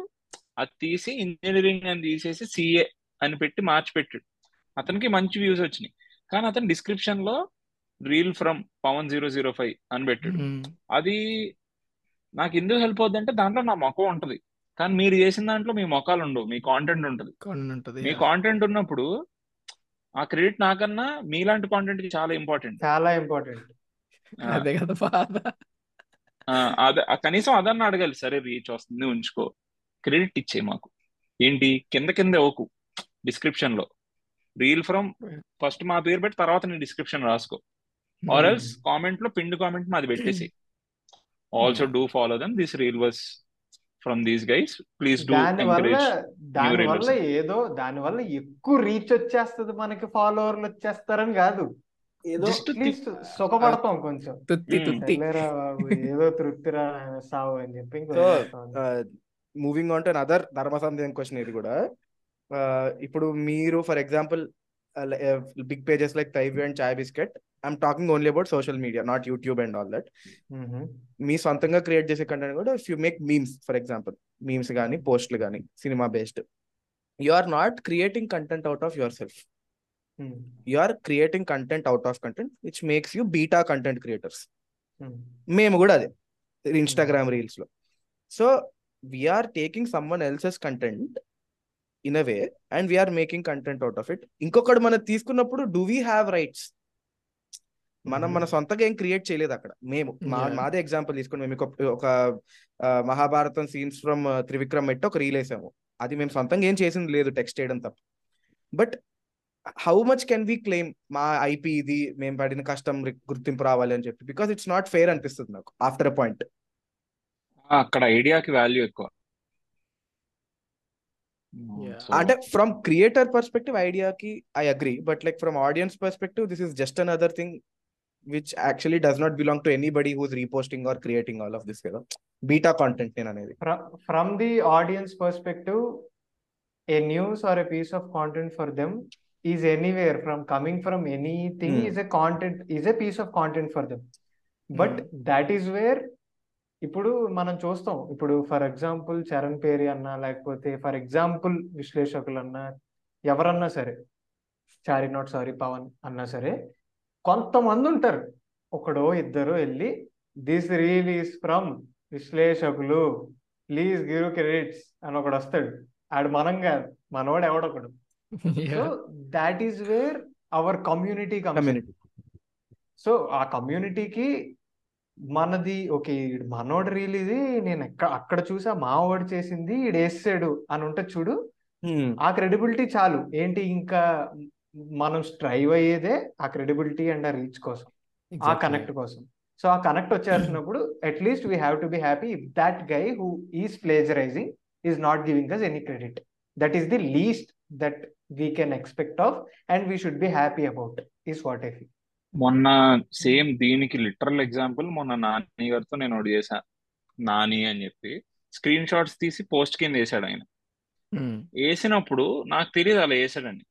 అది తీసి ఇంజనీరింగ్ అని తీసేసి సిఏ అని పెట్టి మార్చి పెట్టాడు అతనికి మంచి వ్యూస్ వచ్చినాయి. కానీ అతను డిస్క్రిప్షన్లో reel from Pawan zero zero five అని పెట్టాడు. అది నాకు ఎందుకు హెల్ప్ అవుద్ది అంటే దాంట్లో నా మొఖం ఉంటది. కానీ మీరు చేసిన దాంట్లో మీ మొఖాలు ఉండవు. మీ కాంటెంట్ ఉంటది. మీ కాంటెంట్ ఉన్నప్పుడు ఆ క్రెడిట్ నాకన్నా మీలాంటి కాంటెంట్ చాలా ఇంపార్టెంట్ చాలా ఇంపార్టెంట్ అదే కదా బాధ. అదే ఆ కనీసం అదన్నా అడగాలి. సరే రీచ్ వస్తుంది ఉంచుకో. క్రెడిట్ ఇచ్చే మాకు. ఏంటి? కింద కింద ఓకు. డిస్క్రిప్షన్లో. రీల్ ఫ్రమ్ ఫస్ట్ మా పేరు పెట్టి తర్వాత నీ డిస్క్రిప్షన్ రాసుకో. ఆర్ ఎల్స్ కామెంట్లో పిండి కామెంట్ మాది పెట్టేసి also do follow them this reel was from these guys please do దాని వల్ల దాని ఏదో దాని వల్ల ఎక్కువ రీచ్ వచ్చేస్తుంది మనకి ఫాలోవర్లు వచ్చేస్తారని కాదు. ఏదో సుఖపడతాం కొంచెం. Hmm. ఏదో తృప్తిరా సావు అని చెప్పి. మూవింగ్ ఆన్ టు అదర్ ధర్మ సందేహం క్వశ్చన్ ఇది కూడా. Uh, ఇప్పుడు మీరు for example big pages like తైవి and Chai Bisket I'm talking only about social media not YouTube and all that hmm. మీ సొంతంగా క్రియేట్ చేసే కంటెంట్ కూడా if you make memes for example memes కానీ పోస్ట్లు కానీ cinema based you are not creating content out of yourself hmm. You are creating content out of content which makes you beta content creators hmm. మేము కూడా అదే Instagram రీల్స్లో so we're taking someone else's content in a way and we're making content out of it ఇంకొకటి మనం తీసుకున్నప్పుడు do we have rights మనం మన సొంతగా ఏం క్రియేట్ చేయలేదు అక్కడ. మేము మా. మాదే ఎగ్జాంపుల్ తీసుకుని మేము ఒక- మహాభారతం సీన్స్ ఫ్రమ్ త్రివిక్రమ్ పెట్టి ఒక రీల్ వేసాము. అది మేము సొంతంగా ఏం చేసింది లేదు టెక్స్ట్ చేయడం తప్ప. But how much can we claim మా ఐపీ ఇది మేము పడిన కష్టం గుర్తింపు రావాలి అని చెప్పి? బికాస్ ఇట్స్ నాట్ ఫెయిర్ అనిపిస్తుంది నాకు ఆఫ్టర్ అ పాయింట్ అక్కడ ఐడియాకి వాల్యూ ఎక్కువ. సో అంటే from creator perspective ఐడియాకి I agree but like from audience perspective this is just another thing which actually does not belong to anybody who's reposting or creating all of this కదా beta content నేను అనేది from the audience perspective a news or a piece of content for them is anywhere from coming from anything is a content is a piece of content for them but that is where ఇప్పుడు మనం చూస్తాం. ఇప్పుడు for example Charan పేరి అన్నా లేకపోతే for example విశ్లేషకులు అన్నా ఎవరన్నా సరే చారీ నాట్ సారీ పవన్ అన్నా సరే కొంతమంది ఉంటారు ఒకడో ఇద్దరు వెళ్ళి this reel is from Vishleshakulu. Please give credits అని ఒకడు వస్తాడు ఆడు మనం కాదు మనవాడు ఎవడొకడు. So that is where our community community so ఆ కమ్యూనిటీకి మనది ఓకే మనోడు రీల్ ఇది నేను ఎక్కడ అక్కడ చూసా మావాడు చేసింది ఈడు వేసాడు అని ఉంటే చూడు ఆ క్రెడిబిలిటీ చాలు. ఏంటి ఇంకా మనం స్ట్రైవ్ అయ్యేదే ఆ క్రెడిబిలిటీ అండ్ ఆ రీచ్ కోసం ఆ కనెక్ట్ కోసం. సో ఆ connect వచ్చేసినప్పుడు at least we have to be happy if that guy who is plagiarizing is not giving us any credit that is the least that we can expect of and we should be happy about is what I feel మొన్న same దీనికి literal example మొన్న నాని గారితో నేను ఒకటి చేశా. నాని అని చెప్పి screen shots తీసి పోస్ట్ కింద వేసాడు ఆయన. వేసినప్పుడు నాకు తెలియదు అలా వేసాడని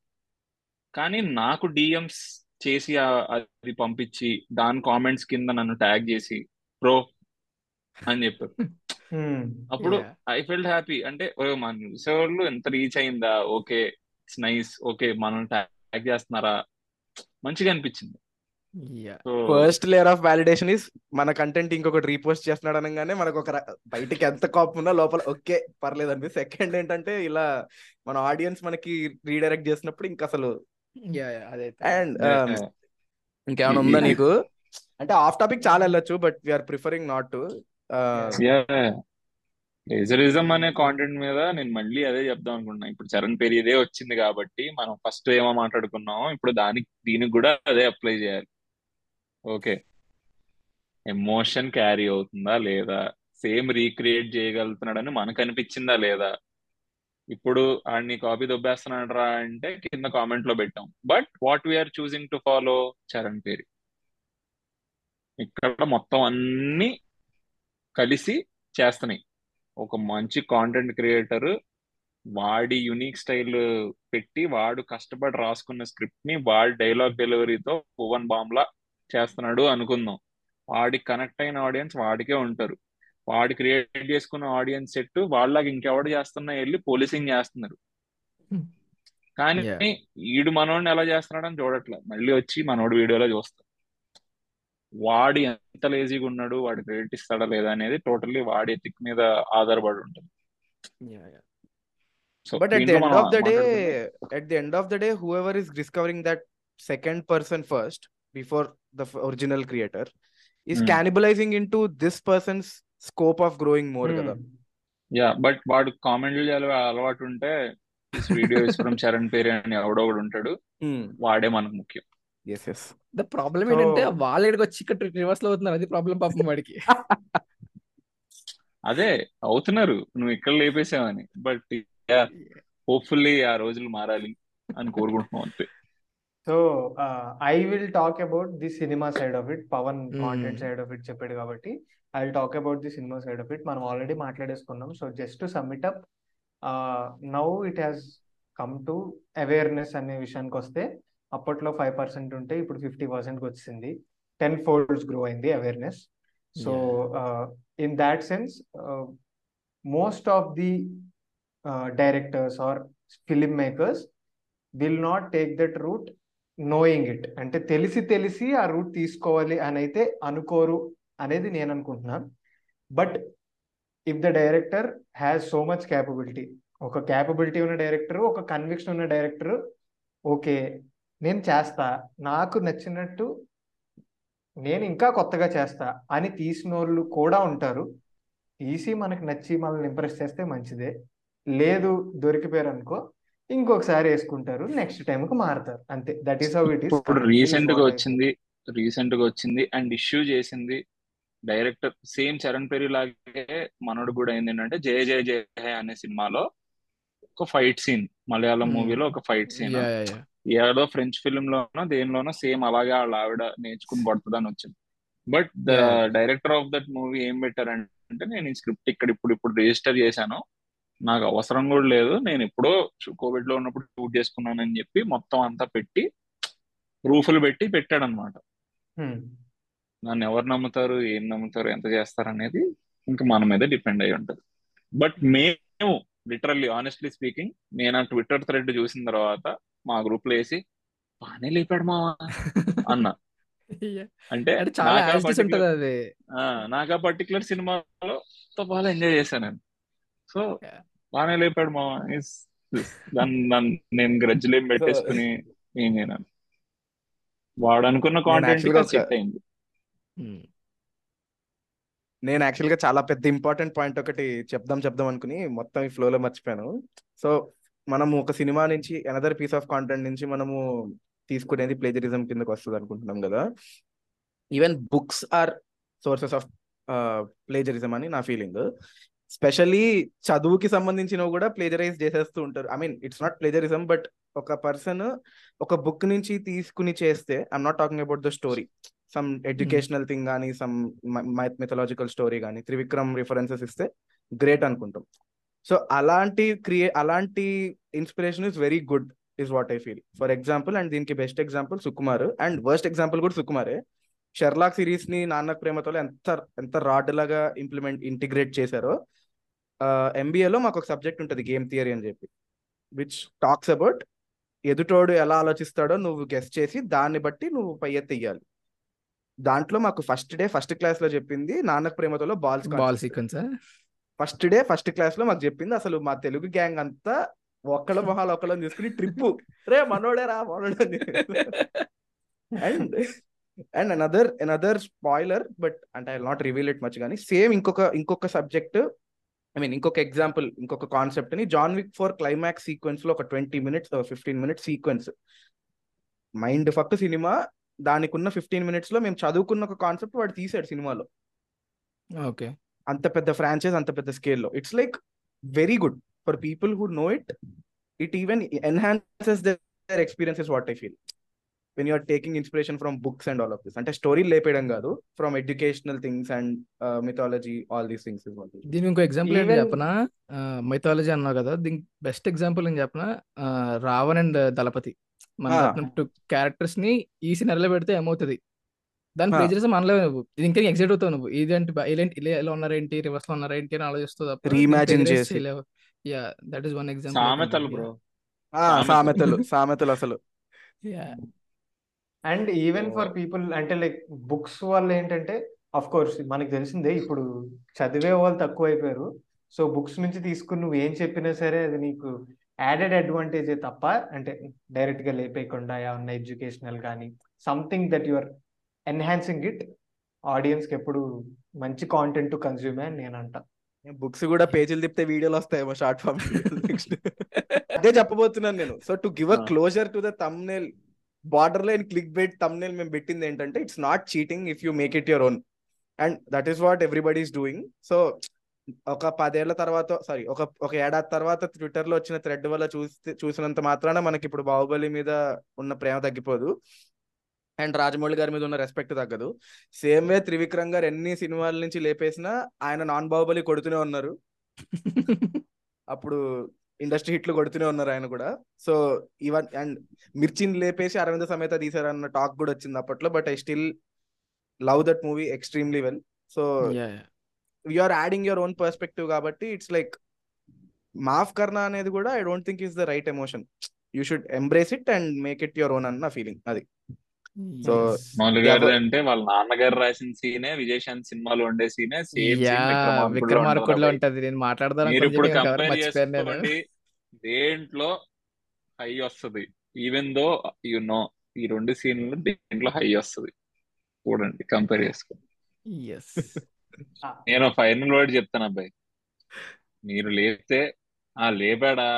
కానీ నాకు డిఎంస్ చేసి అది పంపించి దాని కామెంట్స్ కింద నన్ను ట్యాగ్ చేసి బ్రో అని చెప్పారు. అప్పుడు. ఐ ఫెల్ట్ హ్యాపీ అంటే ఓ మన చూసేవాళ్ళు ఎంత రీచ్ అయిందా? ఓకే ఇట్స్ నైస్ ఓకే మనం ట్యాగ్ చేస్తున్నారా? మంచిగా అనిపించింది. First layer of validation is మన కంటెంట్ ఇంకొకటి రీపోస్ట్ చేస్తున్నాడు అనగానే మనకు ఒక బయటికి ఎంత కోపం ఉన్నా లోపల ఓకే పర్లేదు అనిపి సెకండ్ ఏంటంటే ఇలా మన ఆడియన్స్ మనకి రీడైరెక్ట్ చేసినప్పుడు ఇంకా అసలు అండ్ ఇంకేమైనా ఉందా నీకు? అంటే ఆఫ్ టాపిక్ చాలా వెళ్ళొచ్చు but we're preferring not to plagiarism అనే కాంటెంట్ మీద నేను మళ్ళీ అదే చెప్దాం అనుకుంటున్నా. ఇప్పుడు చరణ్ పేరు ఇదే వచ్చింది కాబట్టి మనం ఫస్ట్ ఏమో మాట్లాడుకున్నామో ఇప్పుడు దానికి దీనికి కూడా అదే అప్లై చేయాలి. ఓకే ఎమోషన్ క్యారీ అవుతుందా లేదా? సేమ్ రీక్రియేట్ చేయగలుగుతున్నాడని మనకు అనిపించిందా లేదా? ఇప్పుడు ఆడిని కాపీ దొబ్బేస్తున్నాడురా అంటే కింద కామెంట్లో పెట్టాం. But what we're choosing to follow Charan పేరు. ఇక్కడ మొత్తం అన్ని కలిసి చేస్తున్నాయి. ఒక మంచి కాంటెంట్ క్రియేటర్ వాడి యునిక్ స్టైల్ పెట్టి వాడు కష్టపడి రాసుకున్న స్క్రిప్ట్ని వాడి డైలాగ్ డెలివరీతో భువన్ బాంబ్ చేస్తున్నాడు అనుకుందాం. వాడికి కనెక్ట్ అయిన ఆడియన్స్ వాడికే ఉంటారు. వాడు క్రియేట్ చేసుకున్న ఆడియన్స్ సెట్ వాళ్ళకి ఇంకెవడు చేస్తున్నా వెళ్ళి పోలీసింగ్ చేస్తున్నారు. కానీ. ఈడు మనోడిని ఎలా చేస్తున్నాడని చూడట్లే. మళ్ళీ వచ్చి మనోడు వీడియోలో చూస్తాం వాడు ఎంత లేజీగా ఉన్నాడు వాడు క్రెడిట్ ఇస్తాడా లేదా అనేది టోటల్లీ వాడి ఎథిక్ మీద ఆధారపడి ఉంటుంది. But at the end of the day మాట్లాడుకుందాం. at the end of the day whoever is discovering that second person first before the f- original creator is Hmm. cannibalizing into this scope of growing more కదా. Yeah but వాడు కామెంట్లు అలవాటు ఉంటే this video is from Charan Peri అని ఎవడో ఒకడు ఉంటాడు. వాడే మనకు ముఖ్యం. ఎస్ ఎస్ ద ప్రాబ్లం ఏంటంటే వాళ్ళ ఇక్కడికి వచ్చి ఇక్కడ రివర్స్లో అవుతున్నారు. అది ప్రాబ్లం పాపం వాడికి. అదే అవుతున్నారు. నువ్వు ఇక్కడ లేపేసావని. బట్ హోప్ఫుల్లీ ఆ రోజులు మారాలి అని కోరుకుంటున్నాం అంతే. So I will talk about the cinema side of it Pawan. Content side of it చెప్పాడు కాబట్టి. I will talk about the cinema side of it మనం already మాట్లాడేసుకున్నాం. So just submit up now it has come to awareness అనే విషయానికి వస్తే అప్పట్లో five percent ఉంటే ఇప్పుడు fifty పర్సెంట్కి వచ్చింది. టెన్ ఫోల్డ్స్ గ్రో అయింది awareness so in that sense most of the directors or film makers will not take that route knowing it అంటే తెలిసి తెలిసి ఆ రూట్ తీసుకోవాలి అని అయితే అనుకోరు. అనేది నేను అనుకుంటున్నాను but if the director has so much capability ఒక క్యాపబిలిటీ ఉన్న డైరెక్టర్ ఒక కన్విక్షన్ ఉన్న డైరెక్టర్ ఓకే నేను చేస్తా నాకు నచ్చినట్టు నేను ఇంకా కొత్తగా చేస్తా అని తీసిన వాళ్ళు కూడా ఉంటారు. తీసి మనకు నచ్చి మనల్ని ఇంప్రెస్ చేస్తే మంచిదే. లేదు దొరికిపోయారు అనుకో ఇంకొకసారి వేసుకుంటారు నెక్స్ట్ టైం కి మారుతారు. అంతే. That is how it is ఇప్పుడు రీసెంట్గా వచ్చింది రీసెంట్గా వచ్చింది అండ్ ఇష్యూ చేసింది డైరెక్టర్ సేమ్ చరణ్ పెరి లాగే మనోడు కూడా ఏంది ఏంటంటే జయ జయ జయ హే అనే సినిమాలో ఒక ఫైట్ సీన్ మలయాళం. మూవీలో ఒక ఫైట్ సీన్. ఏదో ఫ్రెంచ్ ఫిల్మ్ లోనో దేనిలోనో సేమ్ అలాగే వాళ్ళ ఆవిడ నేర్చుకుని పడుతుందని వచ్చింది. But the. Director of that movie ఏం పెట్టారంటే నేను ఈ స్క్రిప్ట్ ఇక్కడ ఇప్పుడు ఇప్పుడు రిజిస్టర్ చేశాను. నాకు అవసరం కూడా లేదు. నేను ఎప్పుడో కోవిడ్లో ఉన్నప్పుడు షూట్ చేసుకున్నానని చెప్పి మొత్తం అంతా పెట్టి ప్రూఫ్లు పెట్టి పెట్టాడు అనమాట నన్ను ఎవరు నమ్ముతారు ఏం నమ్ముతారు ఎంత చేస్తారు అనేది ఇంకా మన మీద డిపెండ్ అయి ఉంటది. బట్ మేము లిటరల్లీ ఆనెస్ట్లీ స్పీకింగ్ నేను ఆ ట్విట్టర్ థ్రెడ్ చూసిన తర్వాత మా గ్రూప్లో వేసి బానే లేపాడు మావా అన్న. అంటే నాకు ఆ యాజిటీస్ ఉంటది particular- అది. ఆ, నాకు ఆ పర్టికులర్ సినిమాలో బాగా ఎంజాయ్ చేశాను నేను. సో. బాగానే లేపాడు మావా is- దాన్ని నేను గ్రజ్జులు పెట్టేసుకుని ఏం చేయను. వాడు అనుకున్న కాంటెంట్ సెట్ అయింది. నేను యాక్చువల్గా చాలా పెద్ద ఇంపార్టెంట్ పాయింట్ ఒకటి చెప్దాం చెప్దాం అనుకుని మొత్తం ఈ ఫ్లోలో మర్చిపోయాను. సో మనము ఒక సినిమా నుంచి అనదర్ పీస్ ఆఫ్ కాంటెంట్ నుంచి మనము తీసుకునేది ప్లేజరిజం కిందకి వస్తుంది అనుకుంటున్నాం కదా. Even books or sources of plagiarism అని నా ఫీలింగ్ స్పెషల్లీ చదువుకి సంబంధించినవి కూడా ప్లేజరైజ్ చేసేస్తూ ఉంటారు. I mean it's not plagiarism but ఒక పర్సన్ ఒక బుక్ నుంచి తీసుకుని చేస్తే I'm not talking about the story some educational thing కానీ సమ్ మిథలాజికల్ స్టోరీ కానీ త్రివిక్రమ్ రిఫరెన్సెస్ ఇస్తే గ్రేట్ అనుకుంటాం. సో అలాంటి క్రియే అలాంటి inspiration is very good is what I feel for example and దీనికి best example Sukumar and worst example కూడా సుకుమారే. షెర్లాక్ సిరీస్ని నాన్నకు ప్రేమతో ఎంత ఎంత రాడ్ లాగా ఇంప్లిమెంట్ ఇంటిగ్రేట్ చేశారో ఎంబీఏలో మాకు ఒక సబ్జెక్ట్ ఉంటుంది గేమ్ థియరీ అని చెప్పి విచ్ టాక్స్ అబౌట్ ఎదుటోడు ఎలా ఆలోచిస్తాడో నువ్వు గెస్ట్ చేసి దాన్ని బట్టి నువ్వు పై ఎత్తేయాలి. దాంట్లో మాకు ఫస్ట్ డే ఫస్ట్ క్లాస్లో చెప్పింది నాన్నకు ప్రేమతోలో balls ball sequence first day first క్లాస్లో మాకు చెప్పింది అసలు మా తెలుగు గ్యాంగ్ అంతా ఒక్కళ్ళ మొహాలు ఒక్కళ్ళని తీసుకుని ట్రిప్ రే మనోడే రా మనోడే and and another another spoiler but అంటే I not reveal it much కానీ సేమ్ ఇంకొక ఇంకొక సబ్జెక్ట్ ఐ మీన్ ఇంకొక ఎగ్జాంపుల్ ఇంకొక కాన్సెప్ట్ని జాన్ విక్ ఫోర్ క్లైమాక్స్ సీక్వెన్స్లో ఒక twenty minutes fifteen minutes sequence mind fuck cinema దానికి ఉన్న ఫిఫ్టీన్ మినిట్స్లో మేము చదువుకున్న ఒక కాన్సెప్ట్ వాడు తీసాడు సినిమాలో. ఓకే. అంత పెద్ద ఫ్రాంచైజ్ అంత పెద్ద స్కేల్లో it's like very good for people who know it it even enhances their experiences what I feel when you're taking inspiration from books and all of this అంటే స్టోరీ లేపేయడం కాదు from educational things and mythology all these things is what దీని ఇంకో example ఏంటి Even- చెప్పనా? Mythology అన్నావు కదా దీనికి బెస్ట్ ఎగ్జాంపుల్ ఏం చెప్పనా? రావణ్ అండ్ దళపతి. మన. టూ క్యారెక్టర్స్ని ఈ సినరీలో పెడితే ఏమవుతుంది? దాని. ప్లేజరిజం అనలేవు నువ్వు. ఇది ఇంకా ఎగ్జైట్ అవుతావు నువ్వు. ఇదేంటి ఇలాంటి ఇలా ఇలా ఉన్నారేంటి రివర్స్లో ఉన్నారేంటి అని ఆలోచిస్తావు తప్ప Reimagine చేసి. Yeah that is one example సామెతలు బ్రో సామెతలు. సామెతలు అసలు. Yeah and even So- for people అంటే లైక్ బుక్స్ వల్ల ఏంటంటే అఫ్ కోర్స్ మనకి తెలిసిందే ఇప్పుడు చదివే వాళ్ళు తక్కువ అయిపోయారు సో బుక్స్ నుంచి తీసుకుని నువ్వు ఏం చెప్పినా సరే అది నీకు యాడెడ్ అడ్వాంటేజే తప్ప అంటే డైరెక్ట్గా లేపేయకుండా ఏమన్నా ఎడ్యుకేషనల్ కానీ something that your enhancing it ఆడియన్స్కి ఎప్పుడు మంచి కాంటెంట్ కన్జ్యూమ్ అని నేను అంటా. బుక్స్ కూడా పేజీలు తిప్పితే వీడియోలు వస్తాయేమో షార్ట్ ఫామ్ అదే చెప్పబోతున్నాను నేను. So to give a. Closer to the thumbnail borderline clickbait thumbnail మేము పెట్టింది ఏంటంటే it's not cheating if you make it your own and that is what everybody is doing so ఒక పదేళ్ళ తర్వాత సారీ ఒక ఒక ఏడాది తర్వాత ట్విట్టర్లో వచ్చిన థ్రెడ్ వల్ల చూస్తే చూసినంత మాత్రాన మనకి ఇప్పుడు బాహుబలి మీద ఉన్న ప్రేమ తగ్గిపోదు. అండ్ రాజమౌళి గారి మీద ఉన్న రెస్పెక్ట్ తగ్గదు. సేమ్ వే త్రివిక్రమ్ గారు ఎన్ని సినిమాల నుంచి లేపేసినా ఆయన నాన్ బాహుబలి కొడుతూనే ఉన్నారు. అప్పుడు ఇండస్ట్రీ హిట్లు కొడుతూనే ఉన్నారు ఆయన కూడా. సో ఈవెన్ అండ్ మిర్చిని లేపేసి అరవింద సమేత తీసారన్న టాక్ కూడా వచ్చింది అప్పట్లో but I still love that movie extremely well. So Yeah, yeah. You are adding your own perspective కాబట్టి ఇట్స్ లైక్ మాఫ్ కర్నా అనేది కూడా I don't think is the right emotion you should embrace it and make it your own అన్న feeling అది. గారిది ఎవరు- అంటే వాళ్ళ నాన్నగారు రాసిన సీనే విజయశాంత్ సినిమాలో ఉండే సీనే విక్రమార్కుడులో ఉంటది. నేను మాట్లాడదాం మీరు ఇప్పుడు అనుకుని కంపేర్ మర్చిపోయాను నేను. చేసుకోండి. దేంట్లో హై వస్తుంది? ఈవెన్ దో యు నో ఈ రెండు సీన్లు దేంట్లో హై వస్తుంది? చూడండి కంపేర్ చేసుకోండి. ఎస్ నేను ఫైనల్ వర్డ్ చెప్తాను అబ్బాయి. మీరు లేపితే ఆ లేపాడా?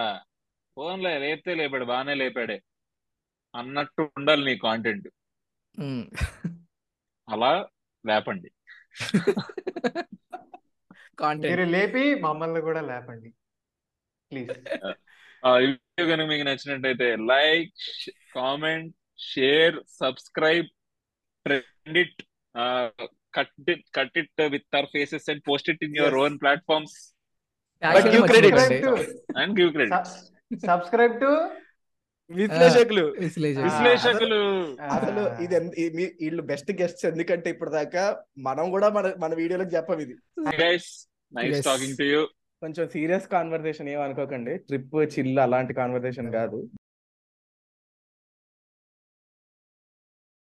ఫోన్లే లేపితే లేపాడు బాగానే లేపాడే. అన్నట్టు ఉండాలి నీ కాంటెంట్ అలా లేపండి. కాంటెంట్ మీరు లేపి మమ్మల్ని కూడా లేపండి. ప్లీజ్ ఆ వీడియో కనుక మీకు నచ్చినట్టయితే like comment share subscribe trend cut it cut it with our faces and post it in your Yes. Own platforms But give credit. And give credit subscribe to విశ్లేషకులు. విశ్లేషకులు. విశ్లేషకులు. అసలు ఇది వీళ్ళు బెస్ట్ గెస్ట్స్ ఎందుకంటే ఇప్పుడు దాకా మనం కూడా మన మన వీడియోలకు చెప్పం ఇది. Guys nice. Talking to you కొంచెం సీరియస్ కాన్వర్సేషన్ ఏమనుకోకండి ట్రిప్ చిల్ అలాంటి కాన్వర్సేషన్ కాదు.